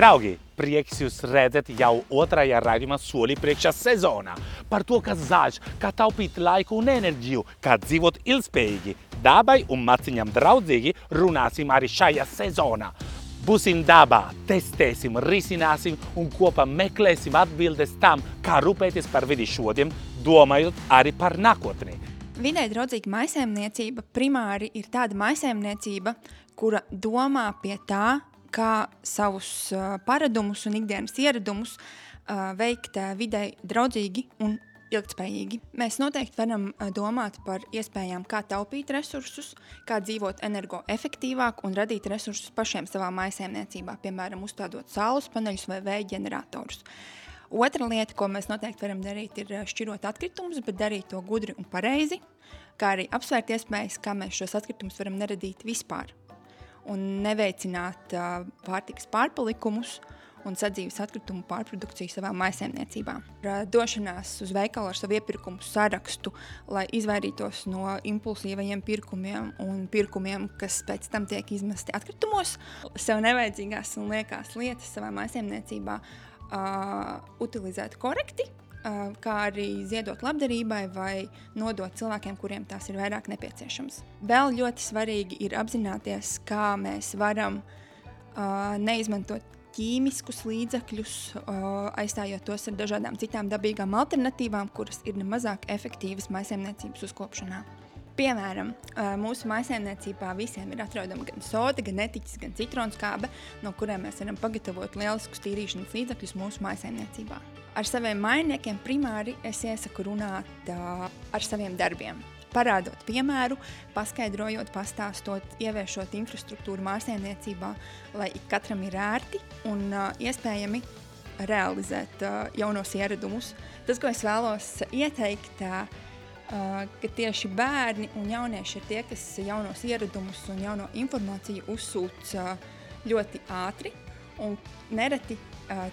Draugi, prieks jūs redzēt jau otrajā raidījumā soli priekšā sezonā. Par to, kā zaļš, kā taupīt laiku un enerģiju, kā dzīvot ilgspējīgi, dabai un maciņam draudzīgi runāsim arī šajā sezonā. Būsim dabā, testēsim, risināsim un kopā meklēsim atbildes tam, kā rūpēties par vidi šodien, domājot arī par nākotni. Vidē draudzīga maisēmniecība primāri ir tāda maisēmniecība, kura domā pie tā, kā savus paradumus un ikdienas ieradumus veikt vidē draudzīgi un ilgspējīgi. Mēs noteikti varam domāt par iespējām, kā taupīt resursus, kā dzīvot energoefektīvāk un radīt resursus pašiem savā maisaimniecībā, piemēram, uzstādot saules paneļus vai vēja ģeneratorus. Otra lieta, ko mēs noteikti varam darīt, ir šķirot atkritumus, bet darīt to gudri un pareizi, kā arī apsvērt iespējas, kā mēs šos atkritumus varam neradīt vispār un neveicināt uh, pārtikas pārpalikumus un sadzīves atkritumu pārprodukciju savā maisaimniecībā. Došanās uz veikalu ar savu iepirkumu sarakstu, lai izvairītos no impulsīvajiem pirkumiem un pirkumiem, kas pēc tam tiek izmesti atkritumos, sev nevajadzīgās un liekās lietas savā maisaimniecībā uh, utilizēt korekti kā arī ziedot labdarībai vai nodot cilvēkiem, kuriem tās ir vairāk nepieciešams. Vēl ļoti svarīgi ir apzināties, kā mēs varam uh, neizmantot ķīmiskus līdzekļus, uh, aizstājot tos ar dažādām citām dabīgām alternatīvām, kuras ir nemazāk efektīvas maisaimniecības uzkopšanā. Piemēram, mūsu maisaimniecībā visiem ir atrodama gan soda, gan etiķis, gan citronskābe, no kuriem mēs varam pagatavot lieliskus tīrīšanas līdzekļus mūsu maisaimniecībā. Ar saviem mainiekiem primāri es iesaku runāt uh, ar saviem darbiem. Parādot piemēru, paskaidrojot, pastāstot, ieviešot infrastruktūru māksliniecībā, lai katram ir ērti un uh, iespējami realizēt uh, jaunos ieradumus. Tas, ko es vēlos ieteikt, uh, ka tieši bērni un jaunieši ir tie, kas jaunos ieradumus un jauno informāciju uzsūta ļoti ātri nereti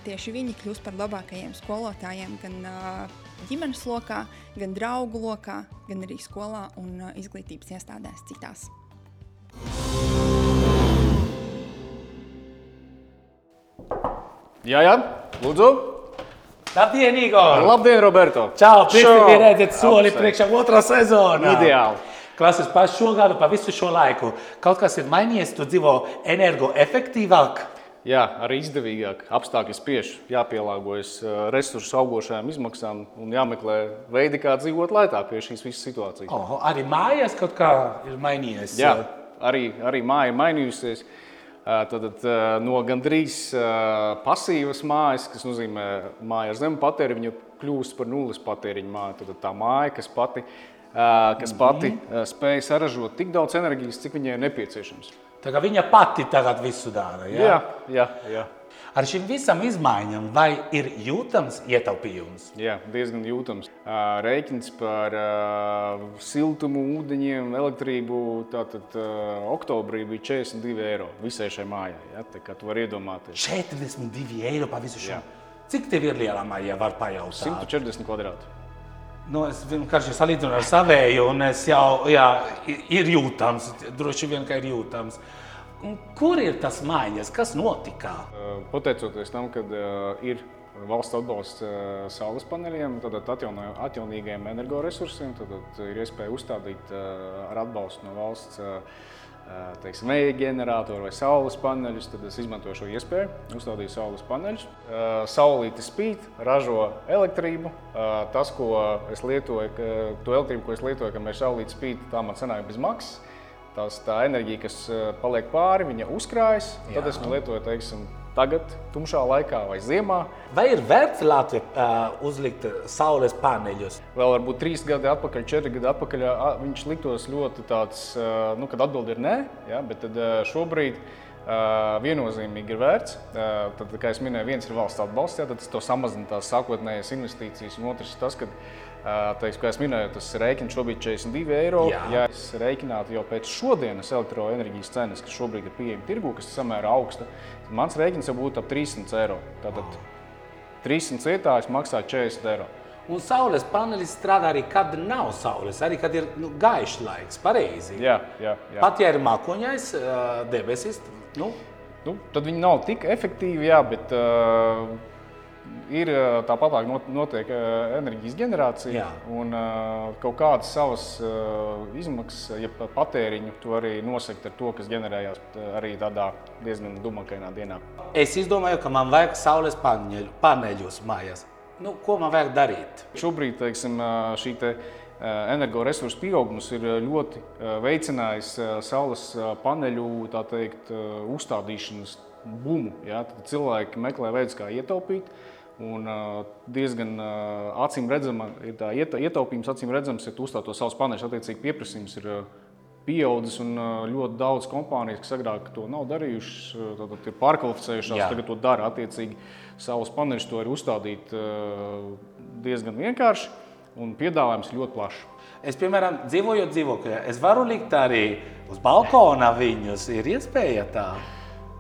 tieši viņi kļūst par labākajiem skolotājiem gan ģimenes lokā, gan draugu lokā, gan arī skolā un izglītības iestādēs citās. Jā, jā, lūdzu. Labdien, Igor! Labdien, Roberto! Čau! Prieks redzēt soli priekšā otrā sezonā! Ideāli! Klases pa šo gadu, pa visu šo laiku. Kaut kas ir mainījies, tu dzīvo energoefektīvāk? Jā, arī izdevīgāk. Apstākļi spiež, jāpielāgojas resursu augošajām izmaksām un jāmeklē veidi, kā dzīvot lētāk pie šīs visas situācijas. Oh, arī mājās kaut kā ir mainījies. Jā, arī, arī māja ir mainījusies. Tad, no gandrīz pasīvas mājas, kas nozīmē māja ar zemu patēriņu, viņa kļūst par nulles patēriņu māju. Tad tā māja, kas pati, kas pati mm -hmm. spēj saražot tik daudz enerģijas, cik viņai ir nepieciešams. Tā kā viņa pati tagad visu dara. Ja? Jā, jā, jā. Ar šīm visām izmaiņām vai ir jūtams ietaupījums? Jā, diezgan jūtams. Rēķins par uh, siltumu, ūdeņiem, elektrību. Tātad uh, oktobrī bija 42 eiro visai šai mājai. Ja? Tā kā tu vari iedomāties. 42 eiro par visu šo. Cik tev ir lielā mājā, var pajautāt? 140 kvadrāti. Nu, es vienkārši salīdzinu ar savēju, un es jau jā, ir jūtams, droši vien, ka ir jūtams. Un kur ir tas mājiņas, kas notika? Pateicoties tam, ka uh, ir valsts atbalsts uh, saules paneļiem, tad atjaunīgiem energoresursiem, tad ir iespēja uzstādīt ar atbalstu no valsts teiksim, vēja ģeneratoru vai saules paneļus, tad es izmantoju šo iespēju, uzstādīju saules paneļus. Saulīte spīd, ražo elektrību. Tas, ko es lietoju, to elektrību, ko es lietoju, kamēr saulīte spīd, tā man sanāk bez maksas. Tās, tā enerģija, kas paliek pāri, viņa uzkrājas. Tad Jā. es lietoju, teiksim, tagad, tumšā laikā vai ziemā. Vai ir vērts Latvijā uh, uzlikt saules paneļus? Vēl varbūt trīs gadi atpakaļ, četri gadi atpakaļ, viņš liktos ļoti tāds, uh, nu, kad atbildi ir nē, ja, bet tad, uh, šobrīd Uh, viennozīmīgi ir vērts. Uh, tad, kā jau minēju, viens ir valsts atbalsts, ja, tad tas samazina tās sākotnējās investīcijas, un otrs ir tas, ka Teiks, kā es minēju, tas rēķins šobrīd ir 42 eiro. Jā. Ja es rēķinātu jau pēc šodienas elektroenerģijas cenas, kas šobrīd ir pieejama tirgu, kas ir samērā augsta, tad mans rēķins jau būtu ap 300 eiro. Tātad 300 ietājs maksā 40 eiro. Un saules panelis strādā arī, kad nav saules, arī kad ir nu, gaišs laiks. Pareizi. Jā, jā, jā. Pat ja ir mākoņais debesis, nu, nu, tad viņi nav tik efektīvi, jā, bet uh, ir tāpat notiek enerģijas generācija Jā. un uh, kaut kādas savas uh, izmaksas, ja patēriņu, to arī nosakt ar to, kas ģenerējās arī tādā diezgan dumakainā dienā. Es izdomāju, ka man vajag saules paneļu, paneļus mājās. Nu, ko man vajag darīt? Šobrīd teiksim, šī te energoresursu pieaugums ir ļoti veicinājis saules paneļu teikt, uzstādīšanas bumu. Ja? Tad cilvēki meklē veidus, kā ietaupīt. Un diezgan acīm redzama ir tā ietaupījums, acīm redzams, ja tu uzstāj to savus paneļus, attiecīgi pieprasījums ir pieaudzis un ļoti daudz kompānijas, kas agrāk to nav darījušas, tad ir pārkvalificējušās, Jā. tagad to dara. Attiecīgi savus paneļus to ir uzstādīt diezgan vienkārši un piedāvājums ļoti plašs. Es, piemēram, dzīvoju dzīvoklī, es varu likt arī uz balkona viņus. Ir iespēja tā.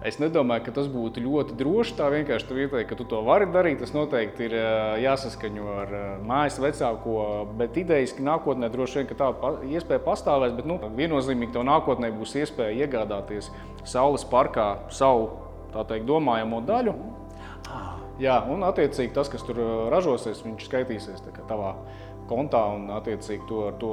Es nedomāju, ka tas būtu ļoti droši. Tā vienkārši tu ieteiktu, ka tu to vari darīt. Tas noteikti ir jāsaskaņo ar mājas vecāko. Bet idejas, ka nākotnē droši vien tāda iespēja pastāvēs, bet nu, viennozīmīgi tev nākotnē būs iespēja iegādāties saules parkā savu teikt, domājamo daļu. Jā, un attiecīgi tas, kas tur ražosies, viņš skaitīsies tavā kontā un attiecīgi to ar to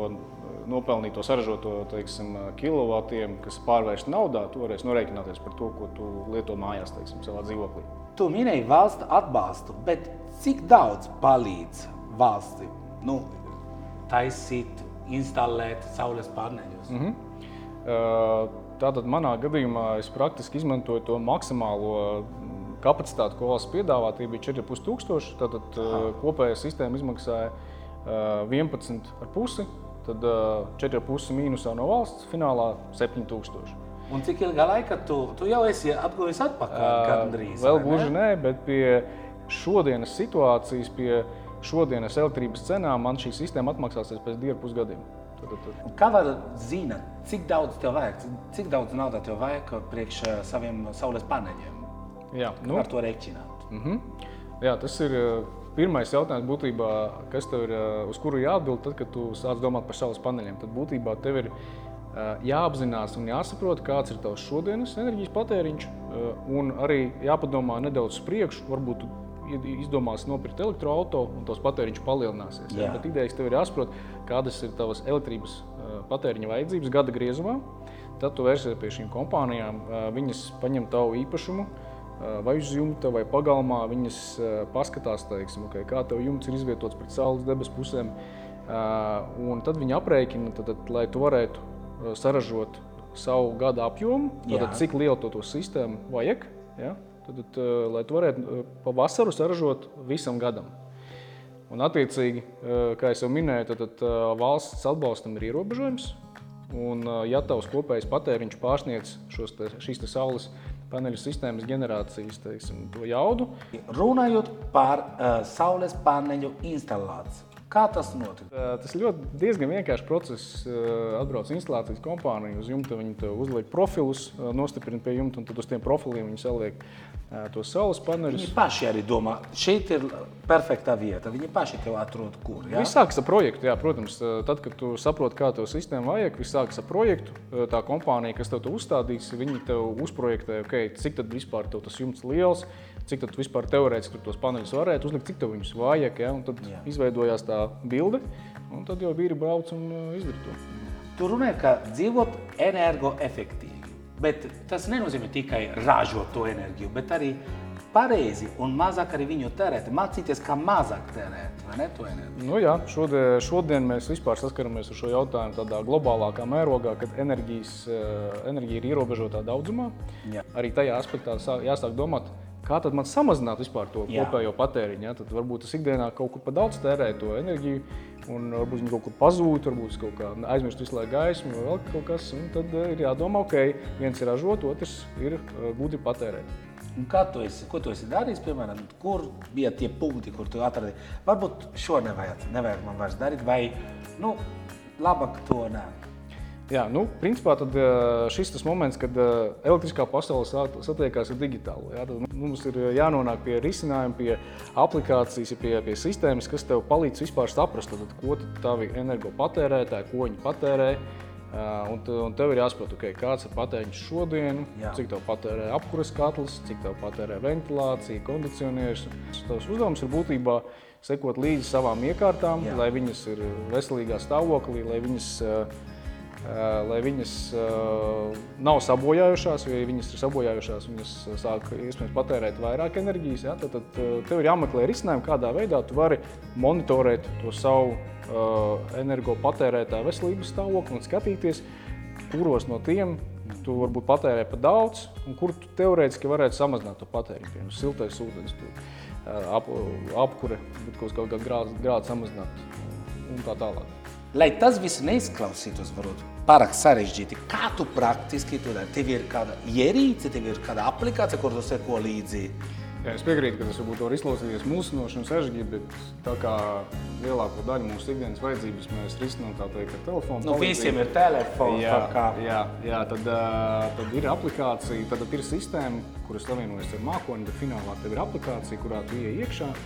nopelnīto saražoto teiksim, kilovatiem, kas pārvērst naudā, tu varēsi norēķināties par to, ko tu lieto mājās, teiksim, savā dzīvoklī. Tu minēji valsts atbalstu, bet cik daudz palīdz valsti nu, taisīt, instalēt saules paneļus? Mm -hmm. Tātad manā gadījumā es praktiski izmantoju to maksimālo kapacitāti, ko valsts piedāvā. Tie bija 4,5 tūkstoši. Tātad Aha. kopējā sistēma izmaksāja 11,5 tad 4,5 mīnusā no valsts, finālā 7000. Un cik ilgā laikā tu, tu jau esi atguvis atpakaļ? Gandrīz, vēl gluži nē, bet pie šodienas situācijas, pie šodienas elektrības cenām man šī sistēma atmaksāsies pēc diviem pusgadiem. Kā var zināt, cik daudz tev vajag, cik daudz naudas tev vajag priekš saviem saules paneļiem? Jā, nu, ar to rēķināt. Mm -hmm. Jā, tas ir Pirmais jautājums, būtībā, kas tev ir, eh, uz kuru jāatbild, tad, kad tu sāc domāt par saules paneļiem, tad būtībā tev ir eh, jāapzinās un jāsaprot, kāds ir tavs šodienas enerģijas patēriņš, eh, un arī jāpadomā nedaudz uz priekšu. Varbūt tu izdomās nopirkt elektroautorātu, un tos patēriņš palielināsies. Jā. Bet idejas tev ir jāsaprot, kādas ir tavas elektrības patēriņa vajadzības gada griezumā. Tad tu vērsies pie šīm kompānijām, viņas paņem tavu īpašumu vai uz jumta, vai pagalmā, viņas paskatās, teiksim, okay, kā tev jumts ir izvietots pret saules debesu pusēm. Un tad viņi aprēķina, tad, tad, lai tu varētu saražot savu gada apjomu, tad, cik lielu to, to sistēmu vajag. Ja? Tad, tad, lai tu varētu pa vasaru saražot visam gadam. Un, attiecīgi, kā jau minēju, tad, tad valsts atbalstam ir ierobežojums. Un, ja tavs kopējais patēriņš pārsniedz šos, te, šīs te saules paneļu sistēmas generācijas teiksim, jaudu. Runājot par uh, saules paneļu instalāciju. Kā tas notika? Uh, tas ļoti diezgan vienkāršs process. Uh, atbrauc instalācijas kompānija uz jumta, viņi uzliek profilus, uh, nostiprina pie jumta, un tad uz tiem profiliem viņi saliek tos saules paneļus. Viņi paši arī domā, šeit ir perfekta vieta. Viņi paši tev atrod, kur. Ja? Viss sākas ar projektu, jā, protams. Tad, kad tu saproti, kā tev sistēma vajag, viss sākas ar projektu. Tā kompānija, kas tev to uzstādīs, viņi tev uzprojektē, okay, cik tad vispār tev tas jumts liels, cik tad vispār teorētiski tos paneļus varētu uzlikt, cik tev viņus vajag. Ja? Un tad jā. izveidojās tā bilde, un tad jau vīri brauc un izdara to. Tu runā, ka dzīvot energoefektīvi. Bet tas nenozīmē tikai ražot to enerģiju, bet arī pareizi un mazāk arī viņu tērēt. Mācīties, kā mazāk tērēt ne, to enerģiju. Nu jā, šodien, šodien mēs vispār saskaramies ar šo jautājumu tādā globālākā mērogā, kad enerģijas, eh, enerģija ir ierobežotā daudzumā. Jā. Arī tajā aspektā jāsāk domāt, kā tad man samazināt vispār to Jā. kopējo patēriņu. Ja? Tad varbūt es ikdienā kaut kur pa daudz tērēju to enerģiju, un varbūt viņi kaut kur pazūd, varbūt kaut kā aizmirst visu laiku gaismu vai vēl kaut kas. Tad eh, ir jādomā, ok, viens ir ražot, otrs ir eh, gudri patērēt. Un kā tu esi, ko tu esi darījis, piemēram, kur bija tie punkti, kur tu atradi? Varbūt šo nevajag, nevajag man vairs darīt, vai nu, labāk to nē. Jā, nu, principā tad, šis ir tas moments, kad elektriskā pasaule satiekās ar digitālo. Jā, tad mums ir jānonāk pie risinājuma, pie aplikācijas, pie, pie sistēmas, kas tev palīdz vispār saprast, tad, ko tavi energopatērētāji, ko viņi patērē, Uh, un, un tev ir jāsaprot, okay, kāds ir patēriņš šodien, Jā. cik tev patērē apkūres katls, cik tev patērē ventilācija, kondicionieris. Tavs uzdevums ir būtībā sekot līdzi savām iekārtām, Jā. lai viņas ir veselīgā stāvoklī, lai viņas, uh, lai viņas uh, nav sabojājušās, jo, ja viņas ir sabojājušās, viņas sāk iespējams patērēt vairāk enerģijas. Ja? Tad, tad uh, tev ir jāmeklē risinājumi, kādā veidā tu vari monitorēt to savu uh, energopatērētāju veselības stāvokli un skatīties, kuros no tiem tu varbūt patērē par daudz, un kur tu teorētiski varētu samazināt to patēriņu. Piemēram, siltais ūdens, tu, uh, ap, apkure, bet kaut kādā grādā, grādā samazināt un tā tālāk. Lai tas viss neizklausītos varbūt, pārāk sarežģīti, kā tu praktiski to dari? Tev ir kāda ierīce, tev ir kāda aplikācija, kur tu seko līdzi. Jā, es piekrītu, ka tas varbūt var izklausīties mulsinoši un sarežģīti, bet tā kā lielāko daļu mūsu ikdienas vajadzības mēs risinām teikt ar telefonu. Nu, visiem ir telefons. Jā, jā, jā tad, tad ir aplikācija, tad, tad ir sistēma, kuras savienojas ar mākoni, bet finālā tev ir aplikācija, kurā tu ieej iekšā.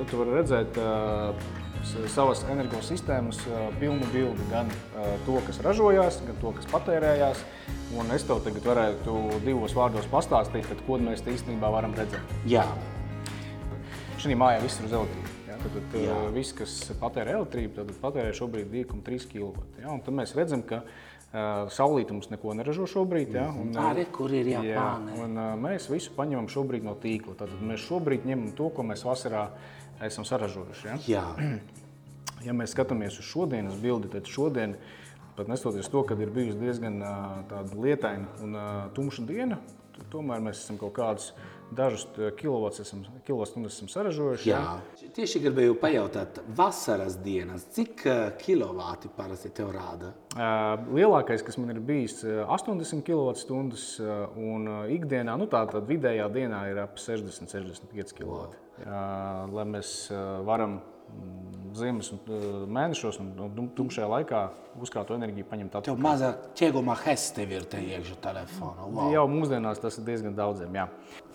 Tad tu vari redzēt uh, savas energosistēmas uh, pilnu bildi, gan uh, to, kas ražojās, gan to, kas patērējās. Un es tev tagad varētu divos vārdos pastāstīt, tad, ko mēs te īstenībā varam redzēt. Jā. Šī mājā viss ir uz elektrības. Ja? Tad, tad Jā. viss, kas patērē elektrību, tad patērē šobrīd 2,3 kW. Ja? Un tad mēs redzam, ka uh, saulīte mums neko neražo šobrīd. Ja? Un, uh, Arī kur ir Jā, jāpānē. un, uh, mēs visu paņemam šobrīd no tīkla. Tad mēs šobrīd ņemam to, ko mēs vasarā esam saražojuši. Ja? Jā. Ja mēs skatāmies uz šodienas bildi, tad šodien, pat neskatoties to, ka ir bijusi diezgan lietaina un tumša diena, tomēr mēs esam kaut kādus dažus kilovatus esam, kilovatstundas esam saražojuši. Jā. Tieši gribēju pajautāt, vasaras dienas, cik uh, kilovāti parasti tev rāda? Ā, Lielākais, kas man ir bijis, ā, 80 kWh, un ā, ikdienā, nu tā tad vidējā dienā ir ap 60-65 kW. Lai mēs varam ziemas un ā, mēnešos un un tumšajā laikā uzkrāto enerģiju paņemt Tev atpakaļ. mazāk ķēgumā hess tev ir te iekšā telefonā. Wow. Jau mūsdienās tas ir diezgan daudziem. Jā.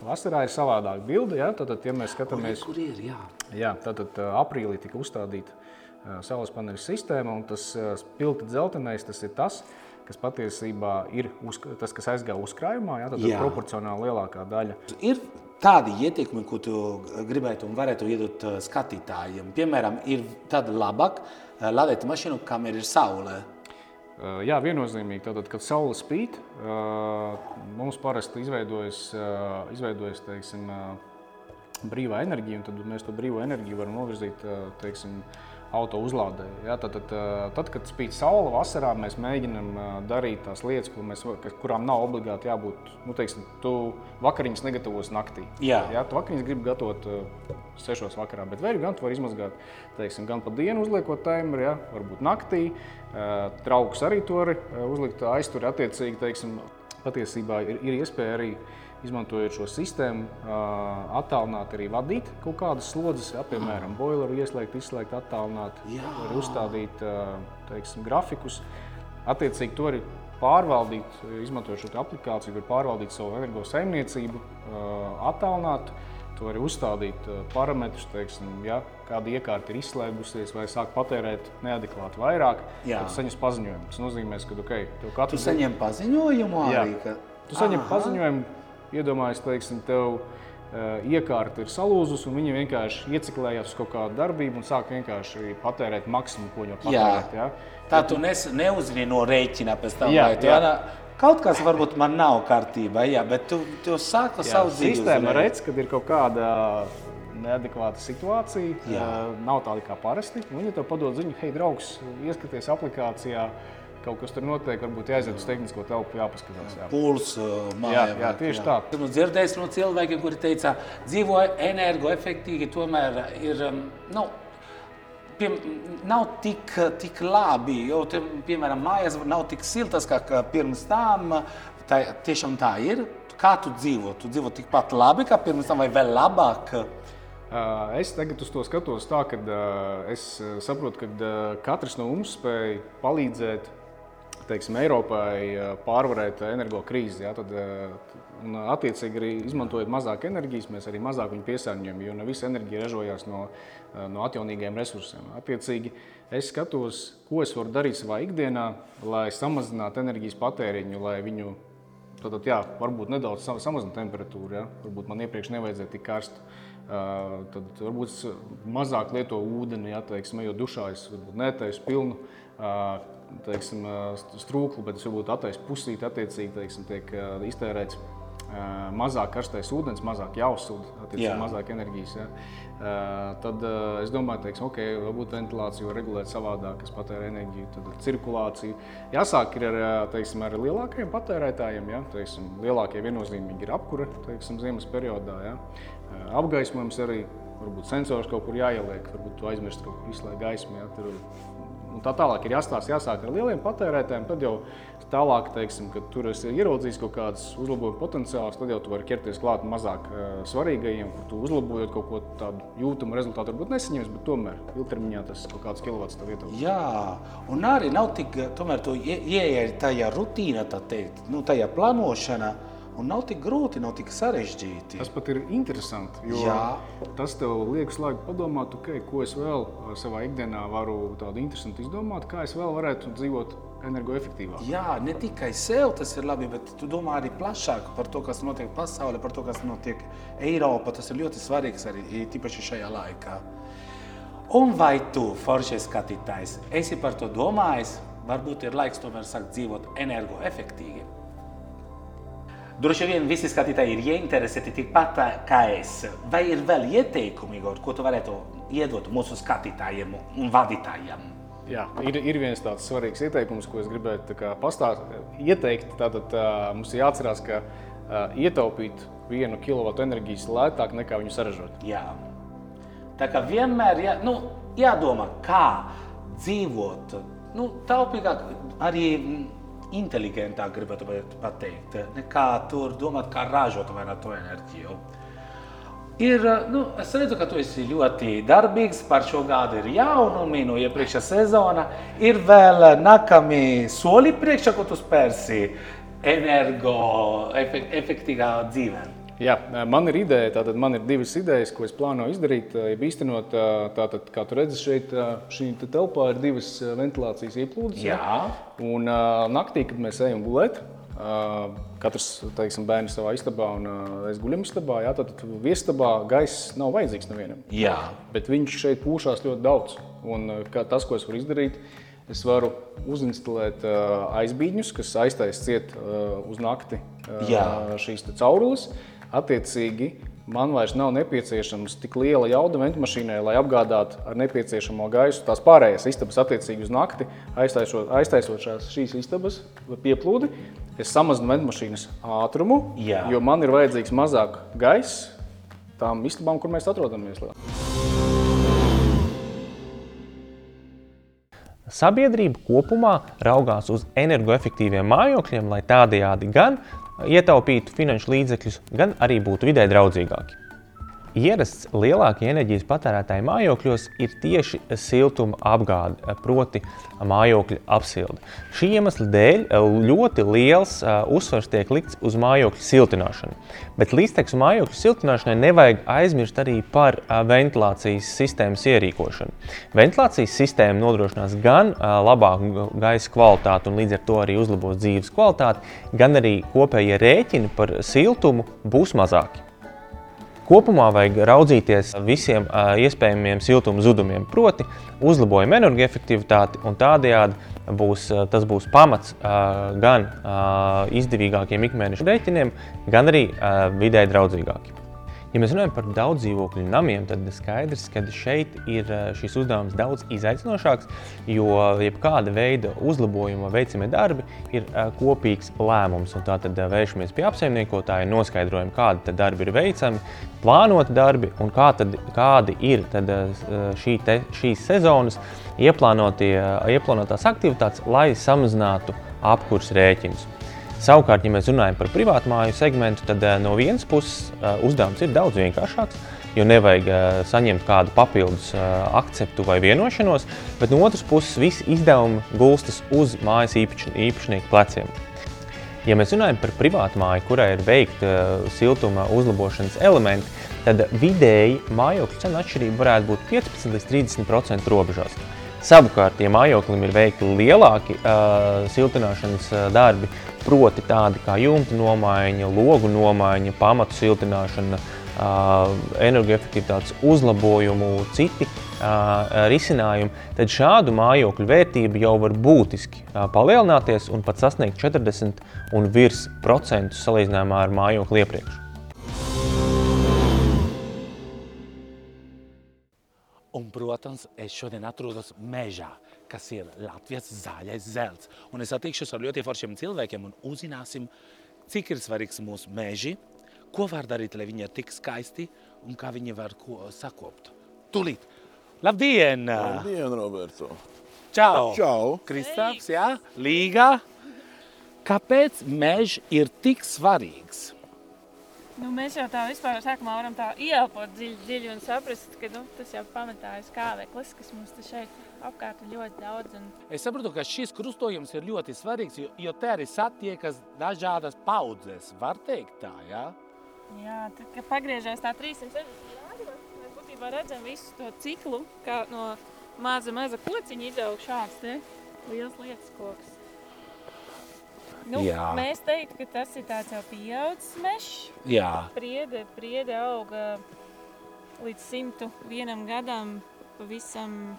Vasarā ir savādāk bilde. Ja? Tad, ja mēs skatāmies, Kur ir? Jā. jā, tad, tad ā, aprīlī tika uzstādīta ā, saules paneļa sistēma, un tas ā, spilgti dzeltenais tas ir tas, kas patiesībā ir uz, tas, kas aizgāja uzkrājumā. Ja? Tad Jā. ir proporcionāli lielākā daļa. Ir tādi ieteikumi, ko tu gribētu un varētu iedot uh, skatītājiem. Piemēram, ir tāda labāk uh, ladēt mašīnu, kam ir saule. Jā, viennozīmīgi. Tātad, kad saule spīd, mums parasti izveidojas, izveidojas teiksim, brīvā enerģija, un tad mēs to brīvo enerģiju varam novirzīt teiksim, auto uzlādē. Ja, tad, tad, ā, tad, kad spīd saule vasarā, mēs mēģinām ā, darīt tās lietas, ko mēs, kurām nav obligāti jābūt. Nu, teiksim, tu vakariņas negatavos naktī. Jā. Ja, tu vakariņas gribi gatavot ā, sešos vakarā, bet vēl gan tu vari izmazgāt teiksim, gan pa dienu, uzliekot timeru, ja, varbūt naktī. Trauks arī to var uzlikt aizturi attiecīgi. Teiksim, patiesībā ir, ir iespēja arī izmantojot šo sistēmu, ā, attālināt, arī vadīt kaut kādas slodzes, ja, piemēram, boileru ieslēgt, izslēgt, attālināt, Jā. var uzstādīt teiksim, grafikus. Attiecīgi, to arī pārvaldīt, izmantojot šo aplikāciju, var pārvaldīt savu energosaimniecību, ā, attālināt. To arī uzstādīt parametrus, teiksim, ja kāda iekārta ir izslēgusies vai sāk patērēt neadekvāti vairāk. Jā. Tad saņems paziņojumu. Tas nozīmē, ka okay, tev katru saņem paziņojumu arī. Ka... Tu saņem Aha. paziņojumu, iedomājies, teiksim, tev uh, iekārta ir salūzusi, un viņi vienkārši ieciklējās uz kaut kādu darbību un sāk vienkārši patērēt maksimumu, ko viņi var Jā. patērēt. Ja? Tā tu nes, neuzzini no rēķina pēc tam. Jā, jā. Ana, Kaut kas varbūt man nav kārtībā, jā, bet tu, tu sāki savu dzīvi. sistēma redz, kad ir kaut kāda neadekvāta situācija, Jā. uh, nav tāda kā parasti. Viņi tev padod ziņu, hei, draugs, ieskaties aplikācijā. Kaut kas tur notiek, varbūt jāiziet uz tehnisko telpu, jāpaskatās. Jā. Pulsu mājā. Jā, jā, tieši tā. Esmu dzirdējis no cilvēkiem, kuri teica, dzīvo energoefektīvi, tomēr ir. Nu, Piem, nav tik, tik labi, jo, te, piemēram, mājas nav tik siltas kā pirms tam. Tā tiešām tā ir. Kā tu dzīvo? Tu dzīvo tikpat labi kā pirms tam, vai vēl labāk? Es tagad uz to skatos tā, ka es saprotu, ka katrs no mums spēj palīdzēt teiksim, Eiropai pārvarēt energo krīzi. Ja, tad, un, attiecīgi, arī izmantojot mazāk enerģijas, mēs arī mazāk viņu piesārņojam, jo ne visa enerģija ražojās no, no atjaunīgiem resursiem. Attiecīgi, es skatos, ko es varu darīt savā ikdienā, lai samazinātu enerģijas patēriņu, lai viņu Tātad, jā, varbūt nedaudz samazināt temperatūru. Ja? Varbūt man iepriekš nevajadzēja tik karstu. Uh, tad varbūt mazāk lieto ūdeni, ja teiksim, jo dušā es netaisu pilnu uh, teiksim, strūklu, bet es varbūt attaisu pusīti, attiecīgi teiksim, tiek iztērēts mazāk karstais ūdens, mazāk jāuzsūda, attiecīgi Jā. mazāk enerģijas. Ja. Tad es domāju, teiksim, ok, varbūt ventilāciju var regulēt savādāk, kas patērē enerģiju, tad cirkulāciju. Jāsāk ir ar, teiksim, ar lielākajiem patērētājiem, ja. teiksim, lielākie viennozīmīgi ir apkure, teiksim, ziemas periodā. Ja. Apgaismojums arī, varbūt sensors kaut kur jāieliek, varbūt tu aizmirsti kaut kur izslēgt gaismu. Ja. Tur un tā tālāk ir jāstāsta, jāsāk ar lieliem patērētājiem. Tad jau tālāk, teiksim, kad tur ir ieraudzījis kaut kādas uzlabojuma potenciālus, tad jau tu vari ķerties klāt mazāk uh, svarīgajiem, kur tu uzlabojot kaut ko tādu jūtamu rezultātu, varbūt nesaņems, bet tomēr ilgtermiņā tas kaut kāds kilovats tev ietaupa. Jā, un arī nav tik, tomēr tu ieeji tajā rutīnā, tā teikt, nu, tajā plānošanā. Un nav tik grūti, nav tik sarežģīti. Tas pat ir interesanti. Jā. tas tev liek slēgt padomāt, okay, ko es vēl savā ikdienā varu tādu interesantu izdomāt, kā es vēl varētu dzīvot energoefektīvāk. Jā, ne tikai sev tas ir labi, bet tu domā arī plašāk par to, kas notiek pasaulē, par to, kas notiek Eiropā. Tas ir ļoti svarīgs arī tīpaši šajā laikā. Un vai tu, foršais skatītājs, esi par to domājis? Varbūt ir laiks tomēr sākt dzīvot energoefektīvi. Droši vien visi skatītāji ir ieinteresēti tikpat kā es. Vai ir vēl ieteikumi, Igor, ko tu varētu iedot mūsu skatītājiem un vadītājiem? Jā, ir, ir viens tāds svarīgs ieteikums, ko es gribētu pastāstīt. Ieteikt, tātad mums ir jāatcerās, ka uh, ietaupīt vienu kilovatu enerģijas lētāk nekā viņu saražot. Jā. Tā kā vienmēr jā, nu, jādomā, kā dzīvot nu, taupīgāk, arī inteliģentāk, gribētu pateikt, nekā tur domāt, kā ražot vairāk to enerģiju. Ir, nu, es redzu, ka tu esi ļoti darbīgs. Par šo gadu ir jaunumi no iepriekšējā sezona. Ir vēl nākamie soli priekšā, ko tu spērsi energoefektīvā dzīvēm. Jā, man ir ideja, tātad man ir divas idejas, ko es plānoju izdarīt. Ja īstenot, tātad, kā tu redzi, šeit šī te telpā ir divas ventilācijas ieplūdes. Jā. Un naktī, kad mēs ejam gulēt, katrs teiksim, bērns savā istabā un es guļam istabā, jā, tad viestabā gaiss nav vajadzīgs nevienam. Jā. Bet viņš šeit pūšās ļoti daudz. Un tas, ko es varu izdarīt, es varu uzinstalēt aizbīņus, kas aiztais ciet uz nakti jā. šīs caurules. Attiecīgi, man vairs nav nepieciešams tik liela jauda ventmašīnai, lai apgādātu ar nepieciešamo gaisu tās pārējās istabas attiecīgi uz nakti, aiztaisot, aiztaisot šās, šīs istabas pieplūdi. Es samazinu ventmašīnas ātrumu, Jā. jo man ir vajadzīgs mazāk gaisa tām istabām, kur mēs atrodamies. Sabiedrība kopumā raugās uz energoefektīviem mājokļiem, lai tādējādi gan ietaupītu finanšu līdzekļus, gan arī būtu vidē draudzīgāki. Ierasts lielākie enerģijas patērētāji mājokļos ir tieši siltuma apgāde, proti, mājokļa apsilde. Šī iemesla dēļ ļoti liels uh, uzsvars tiek likts uz mājokļa siltināšanu. Bet līdztekus mājokļa siltināšanai nevajag aizmirst arī par uh, ventilācijas sistēmas ierīkošanu. Ventilācijas sistēma nodrošinās gan labāku gaisa kvalitāti un līdz ar to arī uzlabos dzīves kvalitāti, gan arī kopējie rēķini par siltumu būs mazāki. Kopumā vajag raudzīties visiem iespējamiem siltuma zudumiem, proti, uzlabojam energoefektivitāti un tādējādi būs, tas būs pamats gan izdevīgākiem ikmēneša rēķiniem, gan arī vidē draudzīgākiem. Ja mēs runājam par daudz dzīvokļu namiem, tad skaidrs, ka šeit ir eh, šis uzdevums daudz izaicinošāks, jo jebkāda veida uzlabojuma veicamie darbi ir eh, kopīgs lēmums. Tātad eh, vēršamies pie apsaimniekotāja, noskaidrojam, kādi darbi ir veicami, plānoti darbi un kā tad, kādi ir tad šī te, šīs sezonas ieplānotās aktivitātes, lai samazinātu apkurs rēķinus. Savukārt, ja mēs runājam par privātu māju segmentu, tad no vienas puses uzdevums ir daudz vienkāršāks. jo nevajag uh, saņemt kādu papildus akceptu vai vienošanos, bet no otras puses visi izdevumi gulstas uz mājas īpaš, īpašnieku pleciem. Ja mēs runājam par privātu māju, kurai ir veikta siltuma uzlabošanas elementi, tad vidēji mājokļu cenu atšķirība varētu būt 15 līdz 30% robežās. Savukārt, ja mājoklim ir veikti lielāki uh, siltināšanas darbi, proti tādi kā jumta nomaiņa, logu nomaiņa, pamatu siltināšana, energoefektivitātes uzlabojumu, citi risinājumi, tad šādu mājokļu vērtība jau var būtiski palielināties un pat sasniegt 40 un virs procentus salīdzinājumā ar mājokli iepriekš. Un, protams, es šodien atrodos mežā, kas ir Latvijas zaļais zelts. Un es satikšos ar ļoti foršiem cilvēkiem un uzzināsim, cik ir svarīgs mūsu meži, ko var darīt, lai viņi ir tik skaisti un kā viņi var ko sakopt. Tūlīt! Labdien! Labdien, Roberto! Čau! Čau! Kristaps, jā, Līga! Kāpēc mežs ir tik svarīgs? Nu, mēs jau tā vispār sākumā varam tā ieelpot dziļi, dziļi un saprast, ka nu, tas jau pamatājas kāveklis, kas mums te šeit apkārt ir ļoti daudz. Un... Es saprotu, ka šis krustojums ir ļoti svarīgs, jo, jo te arī satiekas dažādas paudzes. Var teikt tā, jā? Jā, tad, kad pagriežās tā 360 grādi, mēs būtībā redzam visu to ciklu, kā no maza, maza kociņa izaug šāds te liels lietas koks. Nu, Jā. mēs teiktu, ka tas ir tāds jau pieaudzis mežs. Jā. Priede, priede auga līdz 101 gadam pavisam,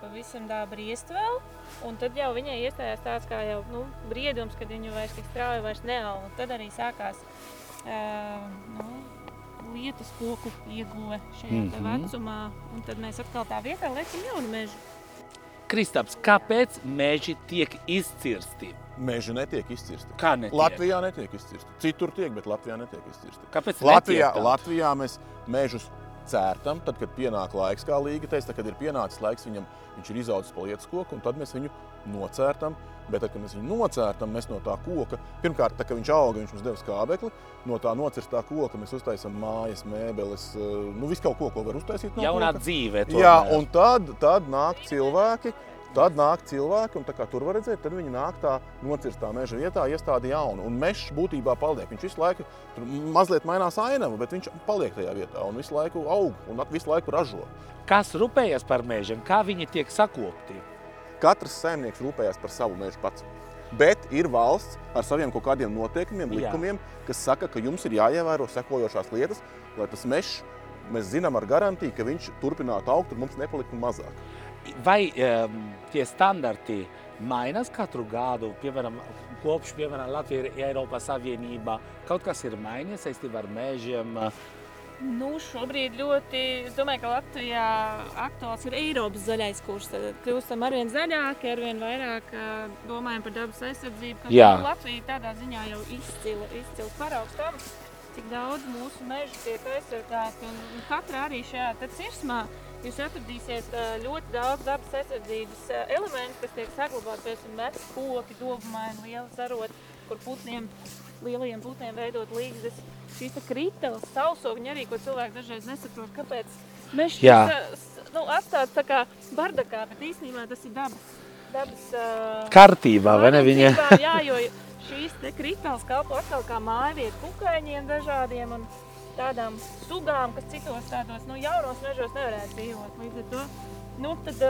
pavisam dāba riest vēl. Un tad jau viņai iestājās tāds kā jau nu, briedums, kad viņu vairs tik strauji vairs neauga. Tad arī sākās uh, nu, lietus koku ieguve šajā mm. -hmm. vecumā. Un tad mēs atkal tā vietā liekam jaunu mežu. Kristaps, kāpēc meži tiek izcirsti? Meži netiek izcirsti. Kā netiek? Latvijā netiek izcirsti. Citur tiek, bet Latvijā netiek izcirsti. Kāpēc Latvijā, tā? Latvijā mēs mežus cērtam, tad, kad pienāk laiks, kā Līga teica, kad ir pienācis laiks viņam, viņš ir izaudzis pa lietas koku, un tad mēs viņu nocērtam. Bet, tad, kad mēs viņu nocērtam, mēs no tā koka, pirmkārt, tā, kad viņš auga, viņš mums deva skābekli, no tā nocirstā koka mēs uztaisām mājas, mēbeles, eh, nu visu kaut ko, ko var uztaisīt no Jaunā koka. dzīve. Jā, tomēr. un tad, tad nāk cilvēki. Tad nāk cilvēki, un tā kā tur var redzēt, tad viņi nāk tā nocirstā meža vietā, iestāda jaunu. Un mežs būtībā paliek. Viņš visu laiku tur mazliet mainās ainava, bet viņš paliek tajā vietā un visu laiku aug un visu laiku ražo. Kas rūpējas par mežiem? Kā viņi tiek sakopti? Katrs saimnieks rūpējas par savu mežu pats. Bet ir valsts ar saviem kaut kādiem noteikumiem, Jā. likumiem, kas saka, ka jums ir jāievēro sekojošās lietas, lai tas mežs, mēs zinām ar garantiju, ka viņš turpinātu augt un mums nepaliktu mazāk. Vai um, tie standarti mainās katru gadu? Piemēram, kopš piemēram, Latvija ir Eiropas Savienībā. Kaut kas ir mainījies saistībā ar mežiem. Nu, šobrīd ļoti, es domāju, ka Latvijā aktuāls ir Eiropas zaļais kurs. Tad kļūstam arvien zaļāki, arvien vairāk ā, domājam par dabas aizsardzību. Jā. Latvija tādā ziņā jau izcila, izcils paraugs tam, cik daudz mūsu mežu tiek aizsargāti. Un, katrā arī šajā cirsmā jūs atradīsiet ļoti daudz dabas aizsardzības elementu, kas tiek saglabāti, piemēram, veci koki, dobmaini, liela zaroti, kur putniem, lielajiem putniem veidot līgzdes. Šīs te kriteles, sausoņi arī, ko cilvēki dažreiz nesaprot, kāpēc mežs nu, atstāts tā kā bardakā, bet īstenībā tas ir dabas. dabas Kārtībā, vai ne? Viņa? Jā, jo šīs te kriteles kalpo atkal kā mājvieta kukaiņiem dažādiem un tādām sugām, kas citos tādos nu, jaunos mežos nevarētu dzīvot. Līdz ar to nu, tad,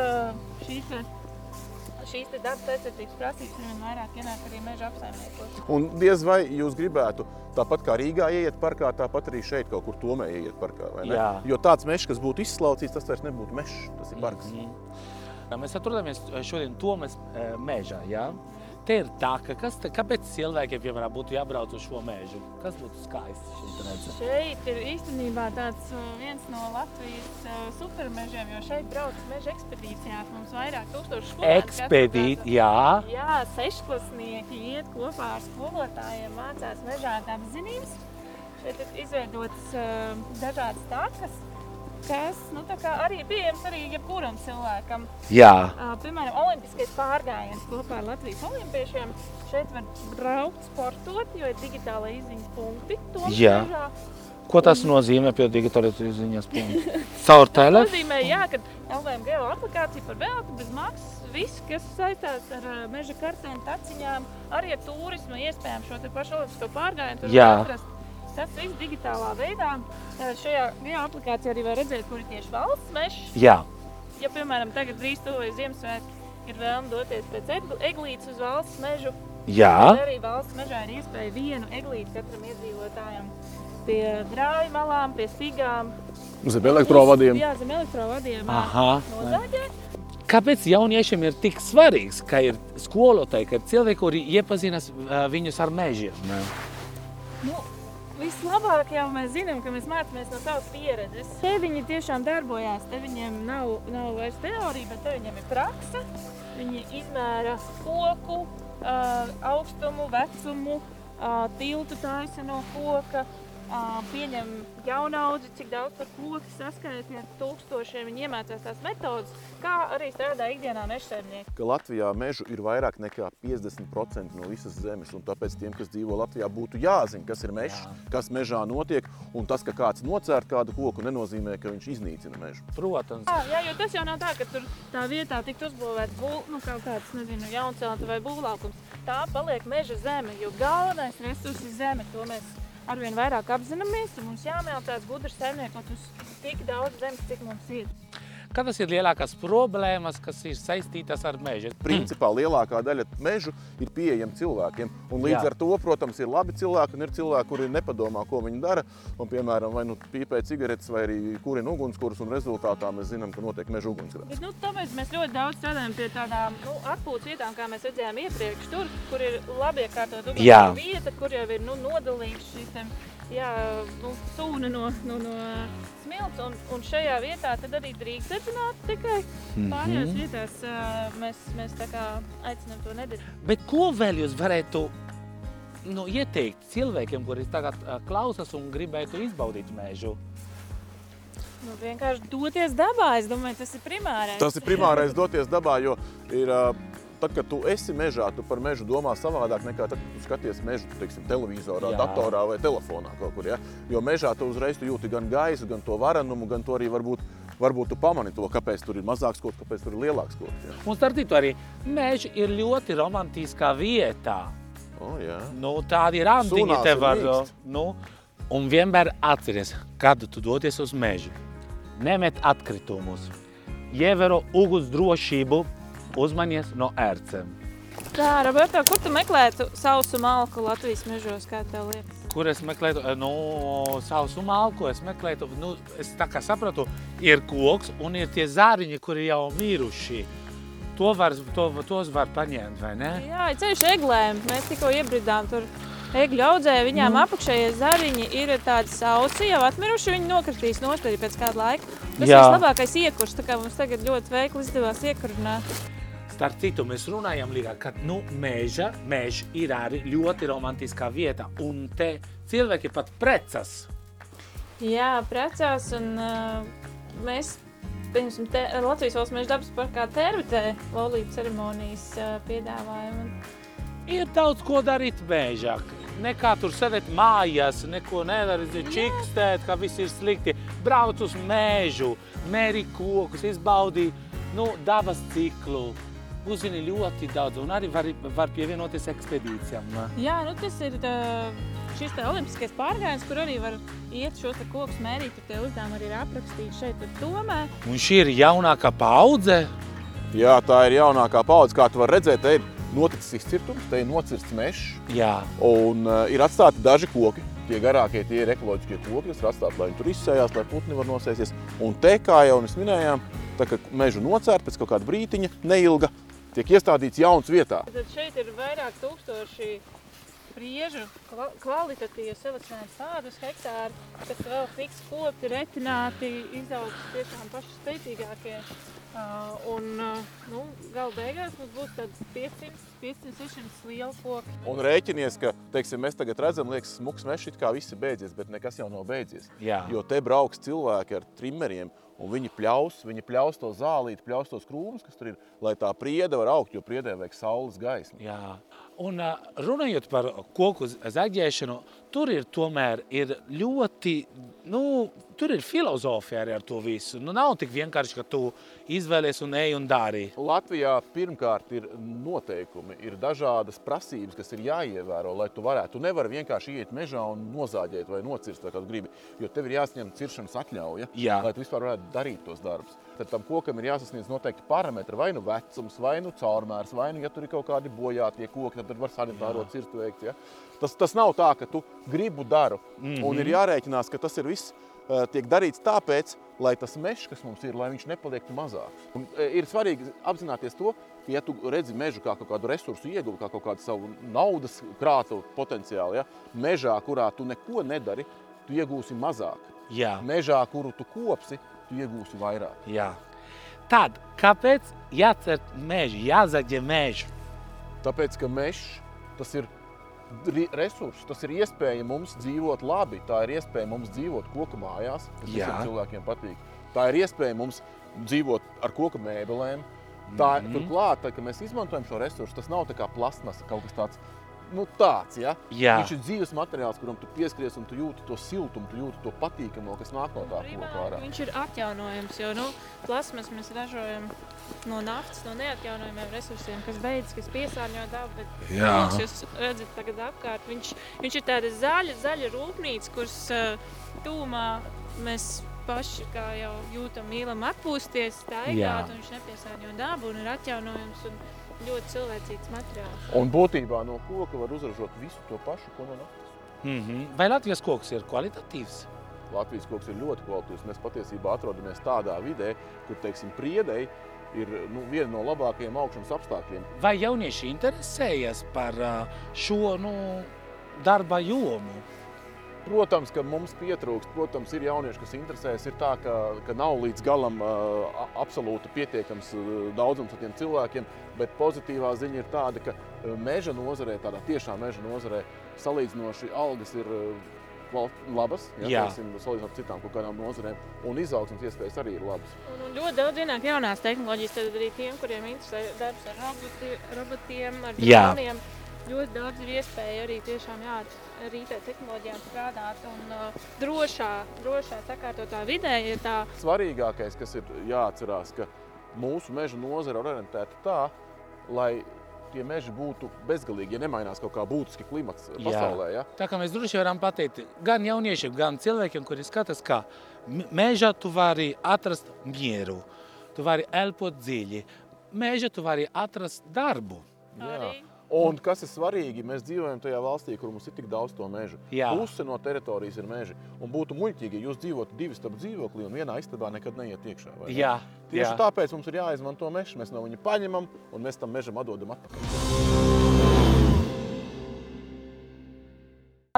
šīs, šīs dabas aizsardzības prasības ir vien vairāk ienāk arī meža apsaimniekos. Un diez vai jūs gribētu tāpat kā Rīgā ieiet parkā, tāpat arī šeit kaut kur tomē ieiet parkā. vai ne? Jā. Jo tāds mežs, kas būtu izslaucīts, tas vairs nebūtu mežs, tas ir parks. Mhm. Jā, Mēs atrodamies šodien Tomas mežā. Ja? Te ir tā, ka kas, te, kāpēc cilvēkiem piemēram, būtu jābrauc uz šo mežu? Kas būtu skaisti šeit redzēt? Šeit ir īstenībā tāds uh, viens no Latvijas uh, supermežiem, jo šeit brauc meža ekspedīcijās. Mums vairāk tūkstoši skolēnu katru Ekspedīt, gadu. jā. Jā, sešklasnieki iet kopā ar skolotājiem, mācās mežā apzinības. Šeit ir izveidotas uh, dažādas takas, kas nu, arī pieejams arī jebkuram cilvēkam. jā. Uh, piemēram, olimpiskais pārgājiens kopā ar Latvijas olimpiešiem. Šeit var braukt, sportot, jo ir digitālai izziņas punkti. Jā. mežā. Ko tas nozīmē pie digitalizācijas ziņas punkta? Caur Tas telefonu? nozīmē, jā, ka LVM geo aplikācija par velti bez maksas. Viss, kas saistās ar meža kartēm, taciņām, arī ar turismu, iespējams šo te pašu olimpisko pārgājienu. tur atrast. Tas viss digitālā veidā. Šajā aplikācijā arī var redzēt, kur ir tieši valsts mežs. Jā, Ja, piemēram, tagad drīz tuvojas Ziemassvētki, ir vēlme doties pēc egl- eglītes uz valsts mežu, jā. tad arī valsts mežā ir iespēja vienu eglīti katram iedzīvotājam pie grāju malām, pie spigām. Zem elektrovadiem. Jā, zem elektrovadiem. Aha. Nozāģēt. Kāpēc jauniešiem ir tik svarīgs, ka ir skolotāji, ka ir cilvēki, kuri iepazīstas viņus ar mežiem? Nu, vislabāk jau mēs zinām, ka mēs mācāmies no savas pieredzes. Te viņi tiešām darbojās. Te viņiem nav, nav vairs teorija, bet te viņiem ir praksa. Viņi izmēra koku, uh, augstumu, vecumu, uh, tiltu taisa no koka. Uh, pieņem jaunaudzi, cik daudz par koku saskaitīt ar tūkstošiem. Viņi iemācās tās metodas, kā arī strādā ikdienā mežsaimnieki. ka Latvijā mežu ir vairāk nekā 50% no visas zemes. un Tāpēc tiem, kas dzīvo Latvijā, būtu jāzina, kas ir mežs, kas mežā notiek. Un tas, ka kāds nocērt kādu koku, nenozīmē, ka viņš iznīcina mežu. Protams. Jā, jā, jo tas jau nav tā, ka tur tā vietā tiktu uzbūvēts bū, nu, kaut kāds nezinu, jauncēlta vai būvlaukums. Tā paliek meža zeme, jo galvenais resurs ir zeme. To mēs arvien vairāk apzināmies. un Mums jāmēlcās gudrs saimniekot uz tik daudz zemes, cik mums ir. Kādas ir lielākās problēmas, kas ir saistītas ar mežu? Principā lielākā daļa mežu ir pieejama cilvēkiem. Un līdz Jā. Ar to, protams, ir labi cilvēki un ir cilvēki, kuri nepadomā, ko viņi dara. Un, piemēram, vai nu pīpē cigaretes, vai arī kurina ugunskurus, un rezultātā mēs zinām, ka notiek meža ugunsgrēks. Nu, tāpēc mēs ļoti daudz strādājam pie tādām nu, atpūtas vietām, kā mēs redzējām iepriekš. Tur, kur ir labi iekārtot Jā. vieta, kur jau ir nu, nodalīts šis te, jā, nu, sūna no, no, no smilts. Un, un šajā vietā arī drīkst dedzināt tikai. Pārējās vietās mēs, mēs tā kā aicinām to nedarīt. Bet ko vēl jūs varētu nu, ieteikt cilvēkiem, kuri tagad klausās un gribētu izbaudīt mežu? Nu, vienkārši doties dabā, es domāju, tas ir primārais. Tas ir primārais doties dabā, jo ir, tad, kad tu esi mežā, tu par mežu domā savādāk nekā tad, kad tu skaties mežu teiksim, televizorā, Jā. Jā. datorā vai telefonā kaut kur. Ja? Jo mežā tu uzreiz tu jūti gan gaisu, gan to varenumu, gan to arī varbūt, varbūt tu pamani to, kāpēc tur ir mazāks koks, kāpēc tur ir lielāks koks. Ja? Un starp citu arī meža ir ļoti romantiskā vietā. Oh, jā. Nu, tādi randiņi te var. Nu, un vienmēr atceries, kad tu dodies uz mežu. Nemet atkritumus, ievēro uguns drošību, uzmanies no ērcēm. Tā, Roberto, kur tu meklētu sausu malku Latvijas mežos, kā tev liekas? Kur es meklēju, nu, savu malku, es meklēju, nu, es tā kā sapratu, ir koks un ir tie zāriņi, kuri jau miruši. To var, to, tos var paņemt, vai ne? Jā, ir ceļš eglēm. Mēs tikko iebridām tur egļu audzēju. Viņām Nu. apakšējie zariņi ir tādi sausi, jau atmiruši. Viņi nokritīs nost arī pēc kāda laika. Tas ir vislabākais iekurs, tā kā mums tagad ļoti veikli izdevās iekurināt. Starp citu, mēs runājam līdzi, ka nu, meža, meža ir arī ļoti romantiskā vieta, un te cilvēki pat precas. Jā, precās un uh, mēs. Piemēram, te, Latvijas valsts meža dabas parkā tervitē laulību ceremonijas uh, piedāvājumu. Ir daudz ko darīt mežā. Nekā tur sēdēt mājās, neko nevar čikstēt, ka viss ir slikti. Brauc uz mežu, mēri kokus, izbaudi nu, dabas ciklu. Uzzini ļoti daudz, un arī var, var pievienoties ekspedīcijām. Jā, nu tas ir uh, šis te olimpiskais pārgājiens, kur arī var iet šos te kokus mērīt. Tur tie uzdevumi arī ir aprakstīti šeit, tur tomē. Un šī ir jaunākā paudze. Jā, tā ir jaunākā paudze. Kā tu vari redzēt, te ir noticis izcirtums, te ir nocirsts mežs Jā, un uh, ir atstāti daži koki. Tie garākie tie ir ekoloģiskie koki, kas ir atstāti, lai viņi tur izsējās, lai putni var nosēsties. Un te, kā jau mēs minējām, tā kā mežu nocērt pēc kaut kāda brītiņa, neilga, tiek iestādīts jauns vietā. Tad šeit ir vairāk tūkstoši priežu kva- kvalitatīvu selekcionētu sādus hektāru, kas vēl tiks kopti, retināti, izaugs tiešām paši spēcīgākie. Uh, un uh, nu, gala beigās mums būs tāds 500, 500, 600 liela koka. Un rēķinies, ka teiksim, mēs tagad redzam, liekas, smuks mežs, it kā viss ir beidzies, bet nekas jau nav beidzies. jā. Jo te brauks cilvēki ar trimmeriem, un viņi pļaus, viņi pļaus to zālīti, pļaus tos krūmus, kas tur ir, lai tā priede var augt, jo priedē vajag saules gaismu. Jā, Un ā, runājot par koku z- zaļģēšanu, tur ir tomēr ir ļoti, nu, tur ir filozofija arī ar to visu. Nu, nav tik vienkārši, ka tu izvēlies un ej un dari. Latvijā pirmkārt ir noteikumi, ir dažādas prasības, kas ir jāievēro, lai tu varētu. Tu nevari vienkārši iet mežā un nozāģēt vai nocirst, vai kā tu gribi, jo tev ir jāsaņem ciršanas atļauja, Jā. lai tu vispār varētu darīt tos darbus. Tad tam kokam ir jāsasniedz noteikti parametri, vai nu vecums, vai nu caurmērs, vai nu, ja tur ir kaut kādi bojātie koki, tad var sanitāro cirstu veikt. Ja? Tas, tas nav tā, ka tu gribu daru, mm -hmm. un ir jārēķinās, ka tas ir viss tiek darīts tāpēc, lai tas mežs, kas mums ir, lai viņš nepaliktu mazāks. Un, e, ir svarīgi apzināties to, ka, ja tu redzi mežu kā kaut kādu resursu ieguvi, kā kaut kādu savu naudas krātu potenciālu, ja, mežā, kurā tu neko nedari, tu iegūsi mazāk. Jā. Mežā, kuru tu kopsi, tu iegūsi vairāk. Jā. Tad, kāpēc jācer meži, jāzaļģē meži? Tāpēc, ka mežs tas ir resurss, tas ir iespēja mums dzīvot labi. Tā ir iespēja mums dzīvot koku mājās, kas Jā. visiem cilvēkiem patīk. Tā ir iespēja mums dzīvot ar koku mēbelēm. Tā, mm. -hmm. Turklāt, tā, kad mēs izmantojam šo resursu, tas nav kā plasmasa, kaut kas tāds. Nu, tāds ja? Jā. Viņš ir dzīves materiāls, kuram tu pieskaries un tu jūti to siltumu, tu jūti to patīkamo, kas nāk no tā koka viņš ir atjaunojams, jo nu, plasmas mēs ražojam no naftas, no neatjaunojamiem resursiem, kas beidzas, kas piesārņo dabu. Bet, Jā. koks, jūs redzat, tagad apkārt viņš, viņš ir tāda zaļa, zaļa rūpnīca, kuras uh, tūmā mēs paši kā jau jūtam, mīlam atpūsties, staigāt, un viņš nepiesārņo dabu un ir atjaunojams un ļoti cilvēcīgs materiāls. Un būtībā no koka var uzražot visu to pašu, ko no naftas. Mm -hmm. Vai Latvijas koks ir kvalitatīvs? Latvijas koks ir ļoti kvalitīvs. Mēs patiesībā atrodamies tādā vidē, kur teiksim, priedei ir nu, viena no labākajiem augšanas apstākļiem. Vai jaunieši interesējas par šo nu, darba jomu? Protams, ka mums pietrūkst, protams, ir jaunieši, kas interesējas. Ir tā, ka, ka nav līdz galam uh, absolūti pietiekams uh, daudzums ar tiem cilvēkiem, bet pozitīvā ziņa ir tāda, ka meža nozarē, tādā tiešā meža nozarē, salīdzinoši algas ir uh, labas, ja, Jā. teiksim, salīdzinot ar citām kaut kādām nozarēm, un izaugsmas iespējas arī ir labas. Un, un ļoti daudz ienāk jaunās tehnoloģijas, tad arī tiem, kuriem interesē darbs ar roboti, robotiem, ar droniem. Ļoti daudz ir iespēja arī tiešām jā, ar IT tehnoloģijām strādāt. Un uh, drošā, drošā sakārtotā vidē ir tā, svarīgākais, kas ir jāatcerās, ka mūsu meža nozare ir orientēta tā, lai tie meži būtu bezgalīgi, ja nemainās kaut kā būtiski klimats Jā. pasaulē. Ja? Tā kā mēs droši varam pateikt, gan jauniešiem, gan cilvēkiem, kuri skatās, ka mežā tu vari atrast mieru, tu vari elpot dziļi, mežā tu vari atrast darbu. arī Un kas ir svarīgi, mēs dzīvojam tajā valstī, kur mums ir tik daudz to mežu. Jā. Puse no teritorijas ir meži. Un būtu muļķīgi, ja jūs dzīvotu divi stāv dzīvoklī un vienā istabā nekad neiet iekšā. ne? Jā, Tieši jā. tāpēc mums ir jāizmanto mežs. Mēs no viņa paņemam un mēs tam mežam atdodam atpakaļ.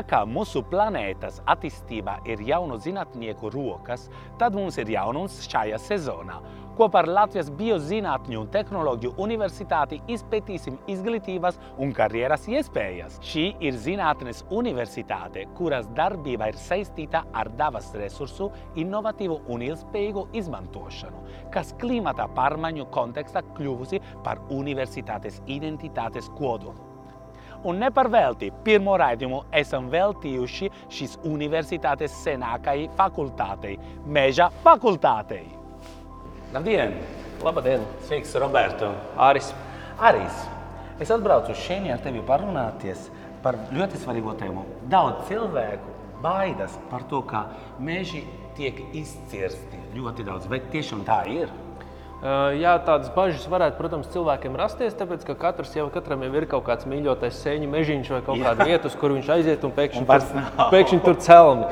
Tā kā mūsu planētas attīstībā ir jaunu zinātnieku rokas, tad mums ir jaunums šajā sezonā. Kopā ar Latvijas Biozinātņu un Tehnoloģiju universitāti izpētīsim izglītības un karjeras iespējas. Šī ir zinātnes universitāte, kuras darbība ir saistīta ar dabas resursu inovatīvu un ilgspējīgu izmantošanu, kas klimata pārmaiņu kontekstā kļuvusi par universitātes identitātes kodolu. Un neparvelti pirmo raidījumu esam veltījuši šīs universitātes senākajai fakultātei, Meža fakultātei. Labdien! Labdien, Sveiks, Roberto! Aris. Aris, es atbraucu šeit ar tevi parunāties par ļoti svarīgu tēmu. Daudz cilvēku baidās par to, ka meži tiek izcirsti ļoti daudz. Vai tiešām tā ir? Jā, tādas bažas varētu, protams, cilvēkiem rasties, tāpēc ka katrs jau, katram jau ir kaut kāds mīļotais sēņu mežiņš vai kaut kāda vieta, kur viņš aiziet un pēkšņi, Un tur, pēkšņi tur celmi.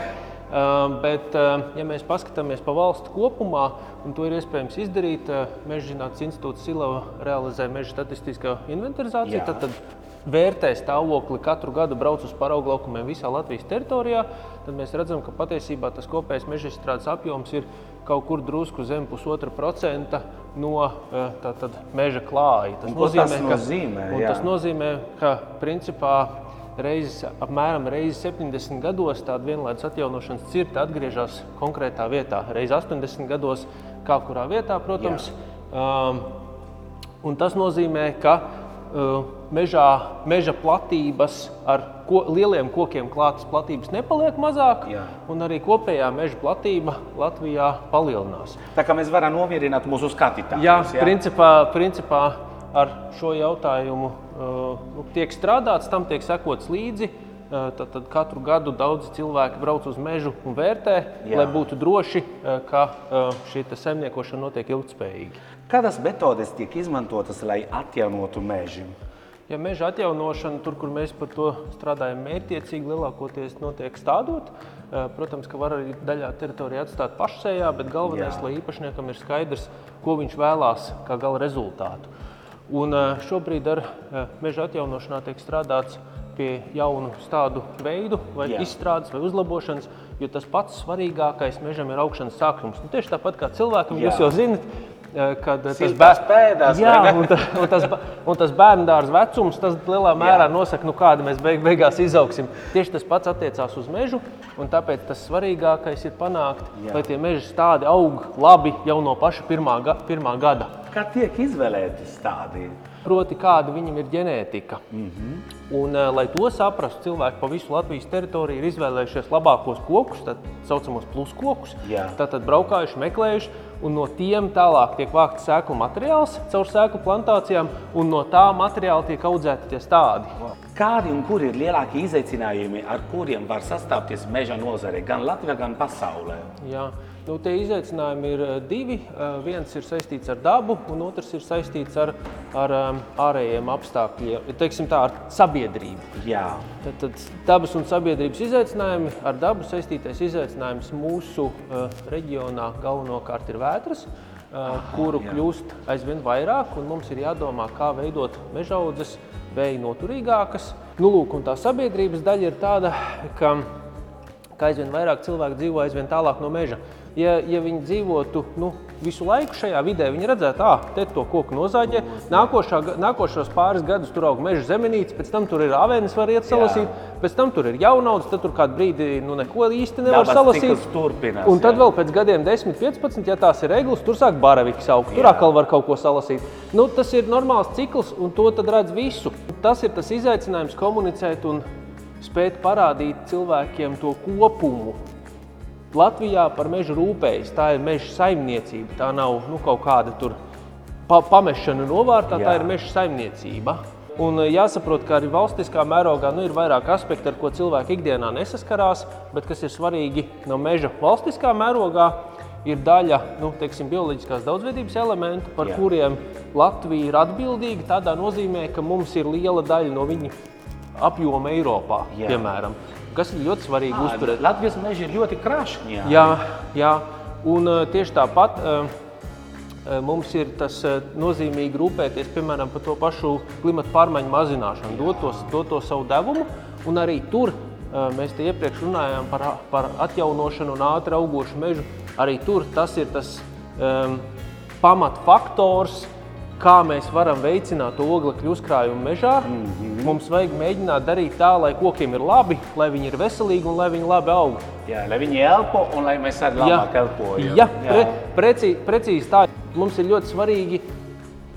Uh, bet, uh, ja mēs paskatāmies pa valstu kopumā, un to ir iespējams izdarīt, uh, Meža zinātnes institūts Silava realizē meža statistiskā inventarizāciju, Jā. tad, tad vērtē stāvokli katru gadu brauc uz paraugu laukumiem visā Latvijas teritorijā, tad mēs redzam, ka patiesībā tas kopējais meža izstrādes apjoms ir kaut kur drusku zem pusotra procenta no eh, tātad, meža klāja. Un ko tas nozīmē, jā? tas nozīmē, ka principā reizes, apmēram reizi 70 gados tāda vienlaidus atjaunošanas cirta atgriežas konkrētā vietā. Reiz 80 gados, kā kurā vietā, protams. Um, un tas nozīmē, ka mežā, meža platības ar ko, lieliem kokiem klātas platības nepaliek mazāk, Jā. un arī kopējā meža platība Latvijā palielinās. Tā kā mēs varam nomierināt mūsu skatītājus. Jā, principā, principā ar šo jautājumu uh, nu, tiek strādāts, tam tiek sekots līdzi. Uh, Tad, tad katru gadu daudzi cilvēki brauc uz mežu un vērtē, Jā. lai būtu droši, ka šī te saimniekošana notiek ilgspējīgi. Kādas metodes tiek izmantotas, lai atjaunotu mežu? Ja meža atjaunošana, tur, kur mēs par to strādājam, mērķiecīgi lielākoties notiek stādot. Eh, Protams, ka var arī daļā teritorijā atstāt pašsējā, bet galvenais, Jā. Lai īpašniekam ir skaidrs, ko viņš vēlās kā gala rezultātu. Un eh, šobrīd ar eh, meža atjaunošanā tiek strādāts pie jaunu tādu veidu, vai Jā. Izstrādes, vai uzlabošanas, jo tas pats svarīgākais mežam ir augšanas sākums. Nu, tieši tāpat kā cilvēkam, Jā. jūs jau zinat, kad eh, tas Siltās pēdās, Jā, un, ta, un, tas, un tas bērnu dārza vecums, tas lielā mērā Jā. nosaka, nu, kāda mēs beig, beigās izaugsim. Tieši tas pats attiecās uz mežu, un tāpēc tas svarīgākais ir panākt, Jā. Lai tie meži stādi aug labi jau no paša pirmā, ga, pirmā gada. Kā tiek izvēlēti stādī? Proti, kāda viņam ir ģenētika. Mm. -hmm. Un, eh, lai to saprastu, cilvēki pa visu Latvijas teritoriju ir izvēlējušies labākos kokus, tā saucamos pluskokus. Tātad braukājuši, meklējuši, un no tiem tālāk tiek vākts sēklu materiāls caur sēklu plantācijām, un no tā materiāla tiek audzēti tie stádi. Kādi un kuri ir lielākie izaicinājumi, ar kuriem var sastapties meža nozare gan Latvijā, gan pasaulē? Jā. Nu, tie izaicinājumi ir eh, divi. Eh, Viens ir saistīts ar dabu, un otrs ir saistīts ar, ar um, ārējiem apstākļiem, teiksim tā, ar sabiedrību. Jā, Tad, tad dabas un sabiedrības izaicinājumi, ar dabu saistītais izaicinājums mūsu uh, reģionā galvenokārt ir vētras, uh, kuru jā. kļūst aizvien vairāk, un mums ir jādomā, kā veidot mežaudzes vēja noturīgākas. Nu, lūk, un tā sabiedrības daļa ir tāda, ka, ka aizvien vairāk cilvēku dzīvo aizvien tālāk no meža. Ja, ja viņi dzīvotu nu, visu laiku šajā vidē, viņi redzētu, ka te to koku nozāģē. Nākošā, nākošos pāris gadus tur aug meža zemenītes, pēc tam tur ir avenes, var iet salasīt, pēc tam tur ir jaunauds, tad tur kādu brīdi nu, neko īsti nevar Dabas salasīt. turpinās, Un tad jā. vēl pēc gadiem, 10, 15, ja tās ir eglis, tur sāk baraviks augt. Tur Jā. atkal var kaut ko salasīt. Nu, tas ir normāls cikls, un to tad redz visu. Tas ir tas izaicinājums komunicēt un spēt parādīt cilvēkiem to kopumu. Latvijā par mežu rūpējas. Tā ir meža saimniecība. Tā nav nu, kaut kāda tur pa pamešana novārtā, tā Jā. ir meža saimniecība. Un eh, jāsaprot, ka arī valstiskā mērogā nu, ir vairāk aspektu, ar ko cilvēki ikdienā nesaskarās, bet kas ir svarīgi no meža valstiskā mērogā. Ir daļa nu, teiksim, bioloģiskās daudzveidības elementu, par. Jā. kuriem Latvija ir atbildīga. Tādā nozīmē, ka mums ir liela daļa no viņu apjoma Eiropā, Jā. piemēram, kas ir ļoti svarīgi uzturēt. Latvijas meži ir ļoti krašņi. Jā, jā. un uh, tieši tāpat uh, uh, mums ir tas uh, nozīmīgi rūpēties piemēram par to pašu klimatu pārmaiņu mazināšanu, dot to, dot to savu devumu. Un arī tur uh, mēs te iepriekš runājām par, par atjaunošanu un ātri augošu mežu. Arī tur tas ir tas um, pamatfaktors. Kā mēs varam veicināt oglekļa uzkrājumu mežā? Mm -hmm. Mums vajag mēģināt darīt tā, lai kokiem ir labi, lai viņi ir veselīgi un lai viņi labi aug. Jā, lai viņi elpo un lai mēs arī labāk elpojam. Jā, pre, precī, precīzi tā. Mums ir ļoti svarīgi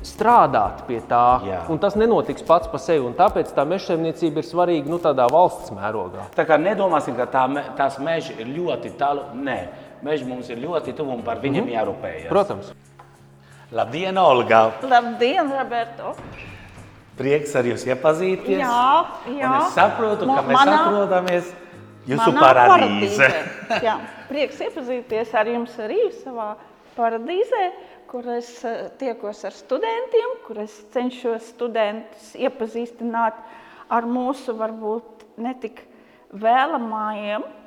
strādāt pie tā, Jā. un tas nenotiks pats par sevi. Tāpēc tā mežsaimniecība ir svarīga nu, tādā valsts mērogā. Tā kā nedomāsim, ka tā, tās meži ir ļoti tālu. Nē, meži mums ir ļoti tuvu un par viņiem mm -hmm. jārūpējas. Protams, Labdien, Olga! Labdien, Roberto! Prieks ar jums iepazīties. Jā, jā. Un es saprotu, ka Ma- mēs manā- atrodamies jūsu paradīzē. Jā, prieks iepazīties ar jums arī savā paradīzē, kur es eh, tiekos ar studentiem, kur es cenšos studentus iepazīstināt ar mūsu varbūt netik vēlamājiem eh,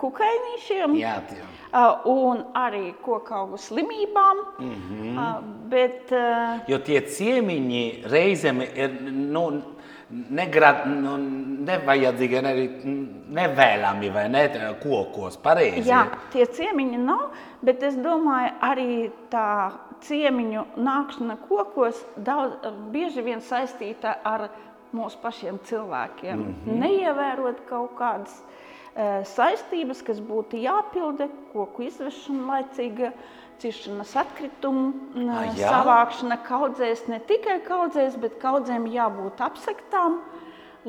kukainīšiem. Jā, tie. Uh, un arī kokaugu slimībām. Mm. -hmm. bet, Jo tie ciemiņi reizēm ir nu, negrad, nu, nevajadzīgi, ne, nevēlami vai ne kokos. Pareizi. jā, tie ciemiņi nav, bet es domāju, arī tā ciemiņu nākšana kokos daudz, bieži vien saistīta ar mūsu pašiem cilvēkiem. Mm -hmm. Neievērot kaut kādas uh, saistības, kas būtu jāpilda, koku izvešana laicīga, ciršanas atkritumu Ah, jā? savākšana kaudzēs, ne tikai kaudzēs, bet kaudzēm jābūt apsektām,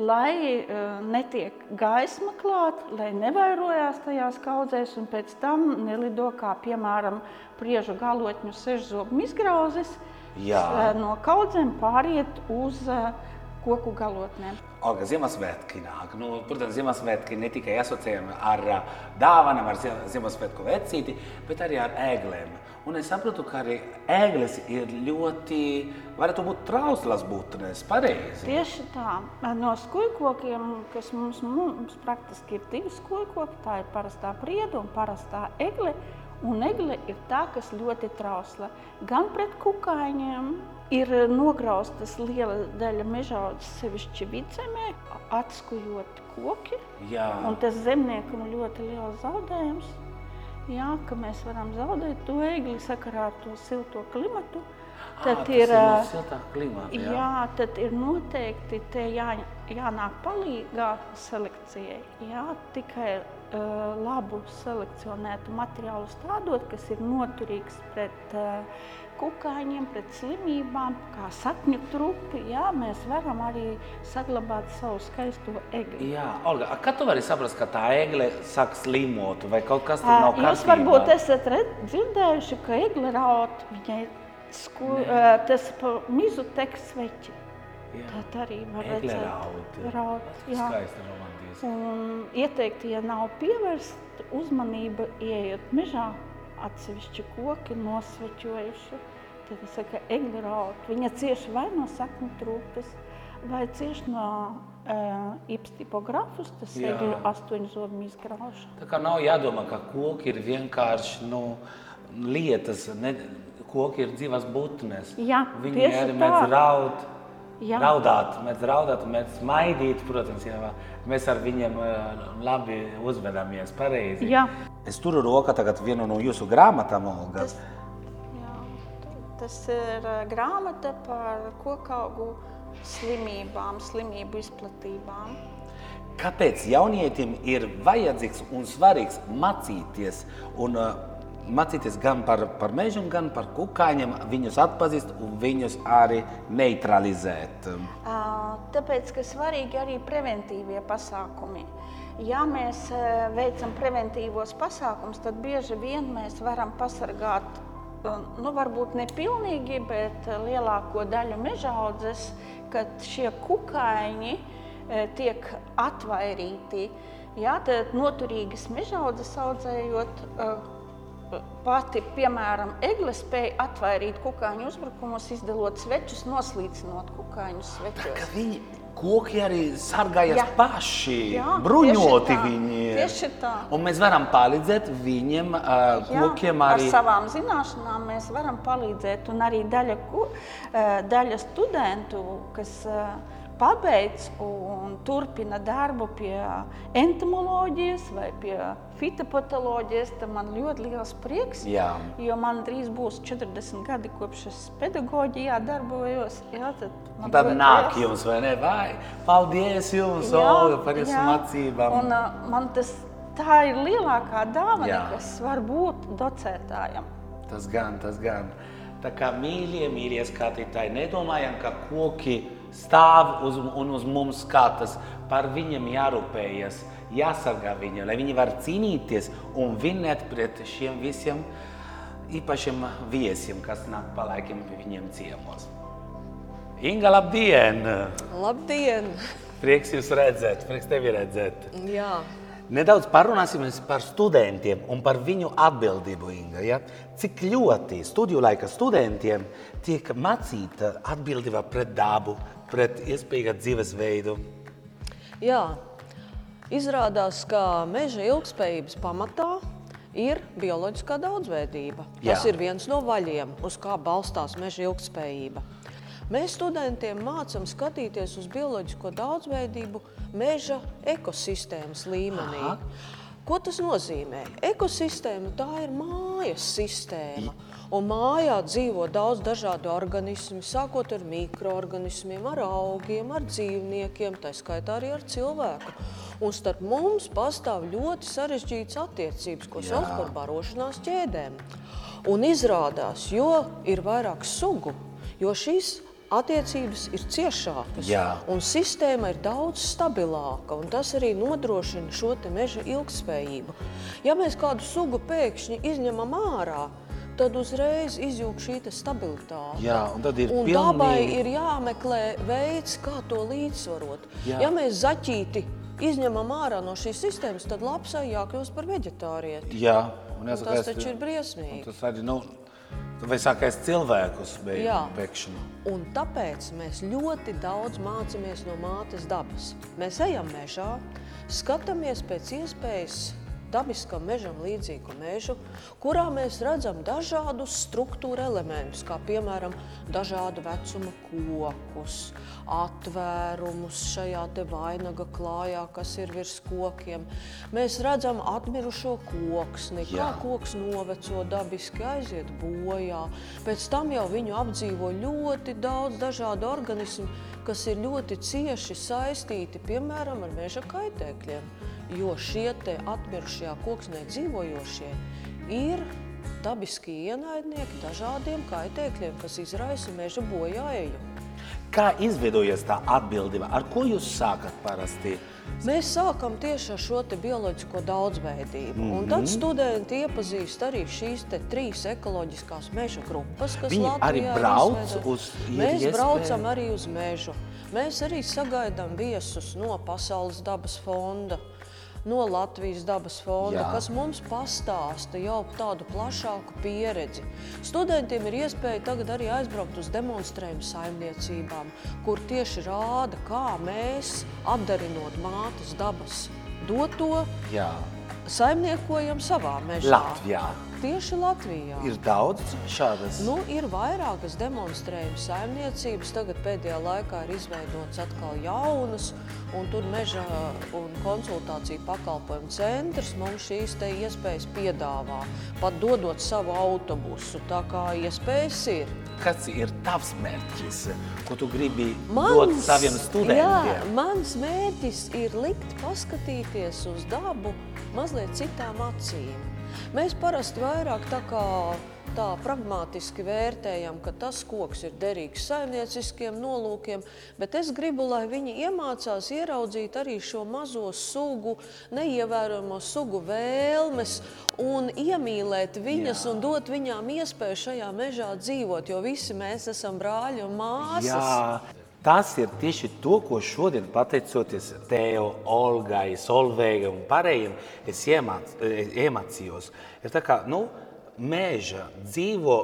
lai netiek gaisma klāt, lai nevairojās tajās kaudzēs un pēc tam nelido kā piemēram priežu galotņu sežzobu izgrauzes, Jā. no kaudzēm pāriet uz koku galotnēm. Olga, Ziemassvētki nāk. Nu, protams, Ziemassvētki ne tikai asociējami ar ā, dāvanām, ar Zie- Ziemassvētku vecīti, bet arī ar ēglēm. Un es saprotu, ka arī ēgles ir ļoti, varētu būt trauslas būtnes, pareizi. Tieši tā, no skūpstiem, kas mums, mums praktiski ir divi skūpstūri, tā ir parastā prieda un parastā egle. Un egle ir tā, kas ļoti trausla. Gan pret kukaiņiem ir nograuztas liela daļa mežaudzes, sevišķi vidzemē, atskujot koki. Jā. Un tas zemniekam ir ļoti liels zaudējums. Jā, ka mēs varam zaudēt to egli sakarā ar to silto klimatu. Tad tas ir, ir klimata, jā. jā, tad ir noteikti te jā, jānāk palīdzīgā selekcijai. Jā, tikai uh, labu selekcionētu materiālu stādot, kas ir noturīgs pret uh, kukaiņiem, pret slimībām, kā sakņu trupi. Jā, mēs varam arī saglabāt savu skaisto egli. Jā, Olga, kad tu vari saprast, ka tā egle sāk slimot vai kaut kas tur nav Jūs kārtībā? varbūt esat red- dzirdējuši, ka egle raud, viņai sku, ā, tas mizu tek sveķi. Jā. Tad arī var Egle redzēt. raud. Raud, jā. Skaisti romantiski. Un ieteikti, ja nav pievērsta uzmanība, ieiet mežā, atsevišķi koki nosveķojuši. Tad es saku, raud. Viņa cieši vai no sakņu trūpes, vai cieši no uh, ipstipografus, tas Jā. egļu astoņu zobu izgraužu. Tā kā nav jādomā, ka koki ir vienkārši nu, lietas, ne, koki ir dzīvas būtnes. Jā, Viņi tieši arī mēdz raud. Jā. Raudāt, mēs raudāt, mēs maidīt, protams, jā, mēs ar viņiem eh, labi uzvedamies pareizi. Jā. Es turu rokā tagad vienu no jūsu grāmatām, Olga. Tas, tas ir ā, grāmata par kokaugu slimībām, slimību izplatībām. Kāpēc jaunietim ir vajadzīgs un svarīgs mācīties? Un, uh, mācīties gan par, par mežu, gan par kukaiņiem, viņus atpazīt un viņus arī neutralizēt. Ā, Tāpēc, ka svarīgi arī preventīvie pasākumi. Ja mēs ā, veicam preventīvos pasākumus, tad bieži vien mēs varam pasargāt, nu, varbūt ne pilnīgi, bet ā, lielāko daļu meža audzes, kad šie kukaiņi ā, tiek atvairīti. Jā, tad noturīgas meža audzes audzējot. ā, Pati, piemēram, egle spēja atvairīt kukaiņu uzbrukumus, izdalot svečus, noslīcinot kukaiņu Ka svečos. viņi koki arī sargājas Jā. paši, Jā, bruņoti tieši tā, viņi tieši tā. Un mēs varam palīdzēt viņiem, uh, Jā, kokiem arī. Ar savām zināšanām mēs varam palīdzēt. Un arī daļa, eh, daļa studentu, kas eh, pabeidz un turpina darbu pie entomoloģijas vai pie fitopatoloģijas, tad man ļoti liels prieks. Jā. Jo man drīz būs 40 gadi, kopš es pedagoģijā darbojos. Jā, tad man tad nāk liels- jums, vai ne? Vai, paldies jums, Jā, Olga, par jūsu mācībām. Un, uh, man tas, tā ir lielākā dāvana, Jā. kas var būt docētājam. Tas gan, tas gan. Tā kā mīļie, mīļie skatītāji, nedomājam, ka koki stāv uz, un uz mums skatās. Par viņiem jārūpējas, jāsargā viņiem, lai viņi var cīnīties un vinēt pret šiem visiem īpašiem viesiem, kas nāk pa laikam pie viņiem ciemos. Inga, labdien! Labdien! Prieks jūs redzēt, prieks tevi redzēt. Jā, Nedaudz parunāsim par studentiem un par viņu atbildību. Inga, ja? Cik ļoti studiju laika studentiem tiek mācīta atbildība pret dabu, pret iespējamu dzīvesveidu? jā. izrādās, ka meža ilgspējības pamatā ir bioloģiskā daudzveidība. Tas Jā. ir viens no vaļiem, uz kā balstās meža ilgspējība. Mēs studentiem mācām skatīties uz bioloģisko daudzveidību meža ekosistēmas līmenī. Aha. Ko tas nozīmē? Ekosistēma tā ir mājas sistēma. Un mājā dzīvo daudz dažādu organismu, sākot ar mikroorganismiem, ar augiem, ar dzīvniekiem, tā skaitā arī ar cilvēku. Un starp mums pastāv ļoti sarežģītas attiecības, ko sauc par barošanās ķēdēm. Un izrādās, jo ir vairāk sugu, jo šīs attiecības ir ciešākas. Jā. Un sistēma ir daudz stabilāka, tas arī nodrošina šo meža ilgspējību. Ja mēs kādu sugu pēkšņi izņemam ārā, tad uzreiz izjūg šī te stabilitāte. Jā, un tad ir un pilnīgi- dabai ir jāmeklē veids, kā to līdzsvarot. Jā. Ja mēs zaķīti izņemam ārā no šīs sistēmas, tad lapsai jākļūst par veģetārieti. Jā, un, Un tas taču ir briesmīgi. Tas arī, nu, vai sākais cilvēkus pēkšņi. Un tāpēc mēs ļoti daudz mācāmies no mātes dabas. Mēs ejam mežā, skatāmies pēc iespējas dabiskam mežam līdzīgu mežu, kurā mēs redzam dažādus struktūra elementus, kā piemēram dažādu vecumu kokus, atvērumus šajā te vainaga klājā, kas ir virs kokiem. Mēs redzam atmirušo koksni, kā Jā. koks noveco dabiski aiziet bojā. Pēc tam jau viņu apdzīvo ļoti daudz dažādu organismu, kas ir ļoti cieši saistīti, piemēram, ar meža kaitēkļiem. Jo šie te atmirušajā koksnē dzīvojošie ir dabiski ienaidnieki dažādiem kaitēkļiem, kas izraisa meža bojāeju. Kā izveidojas tā atbildība? Ar ko jūs sākat parasti? Mēs sākam tieši ar šo te bioloģisko daudzveidību. Mm -hmm. Un tad studenti iepazīst arī šīs te trīs ekoloģiskās meža grupas, kas Viņi Latvijā arī brauc izveidotas. uz- Mēs iespēja- braucam arī uz mežu. Mēs arī sagaidām viesus no Pasaules dabas fonda. No Latvijas dabas fonda, Jā. kas mums pastāsta jau tādu plašāku pieredzi. Studentiem ir iespēja tagad arī aizbraukt uz demonstrējumu saimniecībām, kur tieši rāda, kā mēs, apdarinot mātes dabas doto, Jā, saimniekojam savā mežā. Latvijā. Tieši Latvijā. Ir daudz šādas. Nu, ir vairākas demonstrējuma saimniecības. Tagad pēdējā laikā ir izveidots atkal jaunas, un tur meža un konsultāciju pakalpojumu centrs mums šīs te iespējas piedāvā, pat dodot savu autobusu. Tā kā iespējas ir. Kas ir tavs mērķis? Ko tu gribi dot saviem Jā, studentiem? mans mērķis ir likt paskatīties uz dabu mazliet citām acīm. Mēs parasti vairāk tā kā tā pragmatiski vērtējam, ka tas koks ir derīgs saimnieciskiem nolūkiem, bet es gribu, lai viņi iemācās ieraudzīt arī šo mazo sugu, neievērojamo sugu vēlmes un iemīlēt viņas Jā. un dot viņām iespēju šajā mežā dzīvot, jo visi mēs esam brāļi un māsas. Jā, tas ir tieši to, ko šodien, pateicoties Teo, Olgai, Solveigai un pārējiem, es iemāc, iemācījos. Ir tā kā, nu, meža dzīvo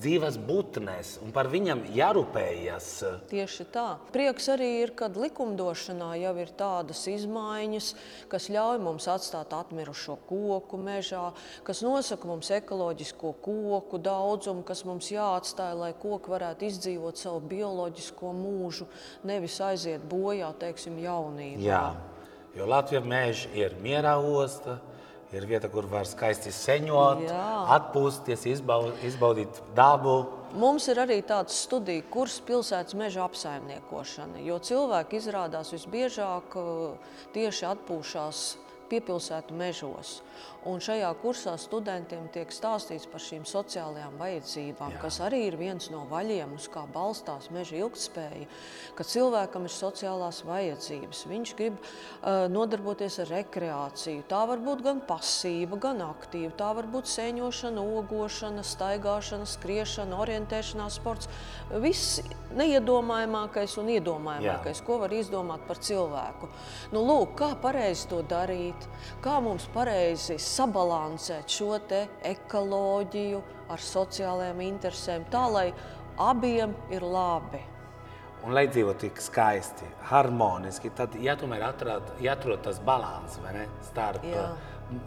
dzīves būtnes, un par viņam jārūpējas. Tieši tā. Prieks arī ir, kad likumdošanā jau ir tādas izmaiņas, kas ļauj mums atstāt atmirušo koku mežā, kas nosaka mums ekoloģisko koku daudzumu, kas mums jāatstāj, lai koki varētu izdzīvot savu bioloģisko mūžu, nevis aiziet bojā, teiksim, jaunībā. Jā, jo Latvijas meža ir mierā osta. Ir vieta, kur var skaisti seņot, Jā. atpūsties, izbaud, izbaudīt dabu. Mums ir arī tāds studiju kurs pilsētas meža apsaimniekošana, jo cilvēki izrādās visbiežāk eh, tieši atpūšās piepilsētu mežos. Un šajā kursā studentiem tiek stāstīts par šīm sociālajām vajadzībām, Jā. kas arī ir viens no vaļiem, uz kā balstās meža ilgtspēja. Ka cilvēkam ir sociālās vajadzības, viņš grib uh, nodarboties ar rekreāciju. Tā var būt gan pasīva, gan aktīva. Tā var būt sēņošana, ogošana, staigāšana, skriešana, orientēšanās sports. Viss neiedomājamākais un iedomājamākais, ko var izdomāt par cilvēku. Nu, lūk, kā pareizi to darīt, kā mums pareizi sabalansēt šo ekoloģiju ar sociālajām interesēm, tā lai abiem ir labi. Un, lai dzīvo tik skaisti, harmoniski, tad jātomēr atrod, jāatrod tas līdzsvars starp, Jā.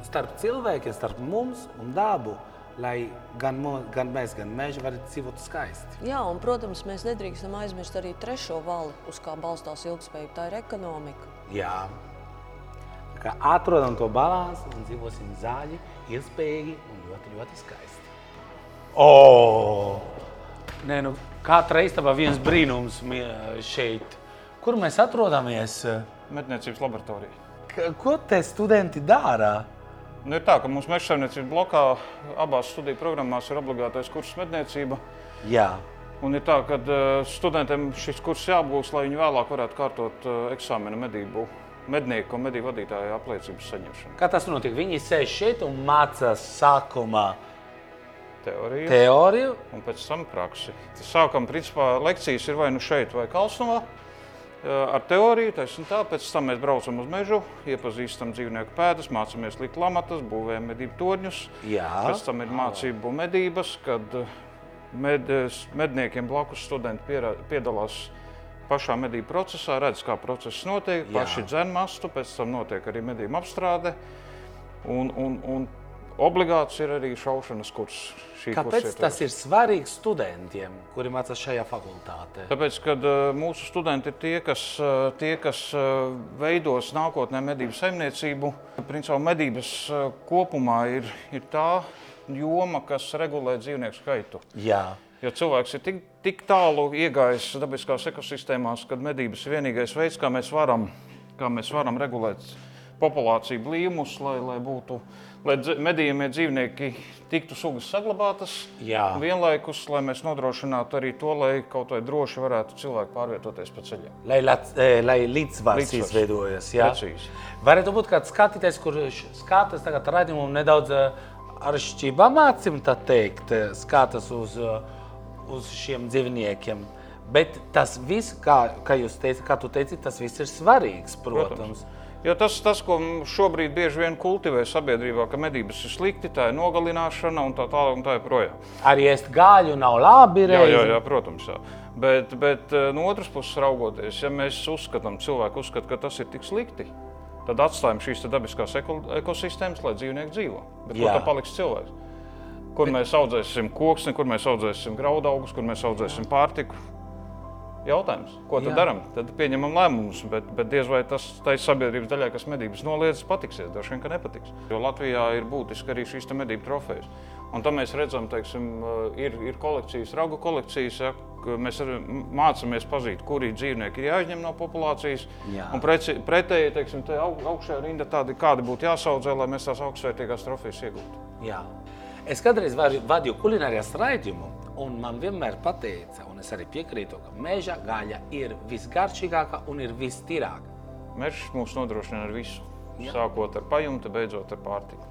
starp cilvēkiem, starp mums un dabu. Lai gan, gan mēs, gan meži varētu dzīvot skaisti. Jā, un, protams, mēs nedrīkstam aizmirst arī trešo vali, uz kā balstās ilgspējība. Tā ir ekonomika. Jā. Kā atrodam to līdzsvaru un dzīvosim zaļi, ilgspējīgi un ļoti, ļoti skaisti. Oh! Nē, nu, katra istaba viens brīnums šeit. Kur mēs atrodamies? Medniecības laboratorija. K- Ko te studenti dara? Nu, ir tā, ka mūsu meža saimniecības blokā abās studiju programmās ir obligātais kurs medniecība. Jā. Un ir tā, ka studentiem šis kurs jāapgūst, lai viņi vēlāk varētu kārtot uh, eksāmenu medību mednieku un medību vadītāju apliecības saņemšanu. Kā tas notiek? Viņi sēž šeit un mācās sākumā Teorija teoriju. un pēc tam praksi. Sākam, principā, lekcijas ir vai nu šeit, vai Kalsnovā. Ar teoriju, taisn tā, pēc tam mēs braucam uz mežu, iepazīstam dzīvnieku pēdas, mācāmies likt lamatas, būvējam medību torņus. Jā. Pēc tam ir mācību medības, kad med, medniekiem blakus studenti piedalās pašā medību procesā, redz, kā process notiek, Jā. paši dzen mastu, pēc tam notiek arī medību apstrāde. Un, un, un obligāts ir arī šaušanas kurs. Kāpēc ietvaros. tas ir svarīgi studentiem, kuri mācās šajā fakultātē? Tāpēc, kad uh, mūsu studenti ir tie, kas, uh, tie, kas uh, veidos nākotnē medību saimniecību, principā medības kopumā ir, ir tā joma, kas regulē dzīvnieku skaitu. Jā. Jo cilvēks ir tik, tik tālu iegājis dabiskās ekosistēmās, kad medības ir vienīgais veids, kā mēs varam, kā mēs varam regulēt populāciju blīvumus, lai, lai būtu. Lai medījumie dzīvnieki tiktu sugas saglabātas, Jā. vienlaikus, lai mēs nodrošinātu arī to, lai kaut vai droši varētu cilvēki pārvietoties pa ceļiem. Lai, lac- eh, lai līdzsvars izveidojas. Jā. Precīzi. Varētu būt kāds skatītājs, kurš skatās tagad raidījumu nedaudz eh, ar šķībām acīm, tā teikt, eh, skatās uz, eh, uz šiem dzīvniekiem. Bet tas viss, kā, kā jūs teicat, kā tu teici, tas viss ir svarīgs, protams. protams. Jo tas, tas, ko šobrīd bieži vien kultivē sabiedrībā, ka medības ir slikti, tā ir nogalināšana un tā tālāk tā joprojām. Arī ēst gaļu nav labi. Jā, jā, reizēm. jā, protams. Jā. Bet, bet eh, no otras puses, raugoties, ja mēs uzskatām, cilvēki uzskata, ka tas ir tik slikti, tad atstājam šīs dabiskās eko, ekosistēmas, lai dzīvnieki dzīvo. Bet Jā. kur tad paliks cilvēks? Kur mēs audzēsim koksni, kur mēs audzēsim graudaugus, kur mēs audzēsim pārtiku? Jautājums, ko tad darām? Tad pieņemam lēmumus, bet, bet diez vai tas tai sabiedrības daļai, kas medības noliedz, patiksies. Droši vien, ka nepatiks. Jo Latvijā ir būtiski arī šīs medību trofejas. Un tam mēs redzam, teiksim, ir, ir kolekcijas, raugu kolekcijas. Ja, mēs mācāmies pazīt, kuri dzīvnieki ir jāizņem no populācijas. Jā. Un preci- pretēji, teiksim, te au- augšējā rinda tādi, kādi būtu jāsaudzē, lai mēs tās augstsvērtīgās trofejas iegūtu. Jā. Es kādreiz vadīju kulinārijas raidījumu, un man vienmēr pateica, un es arī piekrītu, ka meža gaļa ir visgaršīgākā un ir vistīrākā. Mežs mums nodrošina ar visu, Jā. sākot ar pajumti, beidzot ar pārtiku.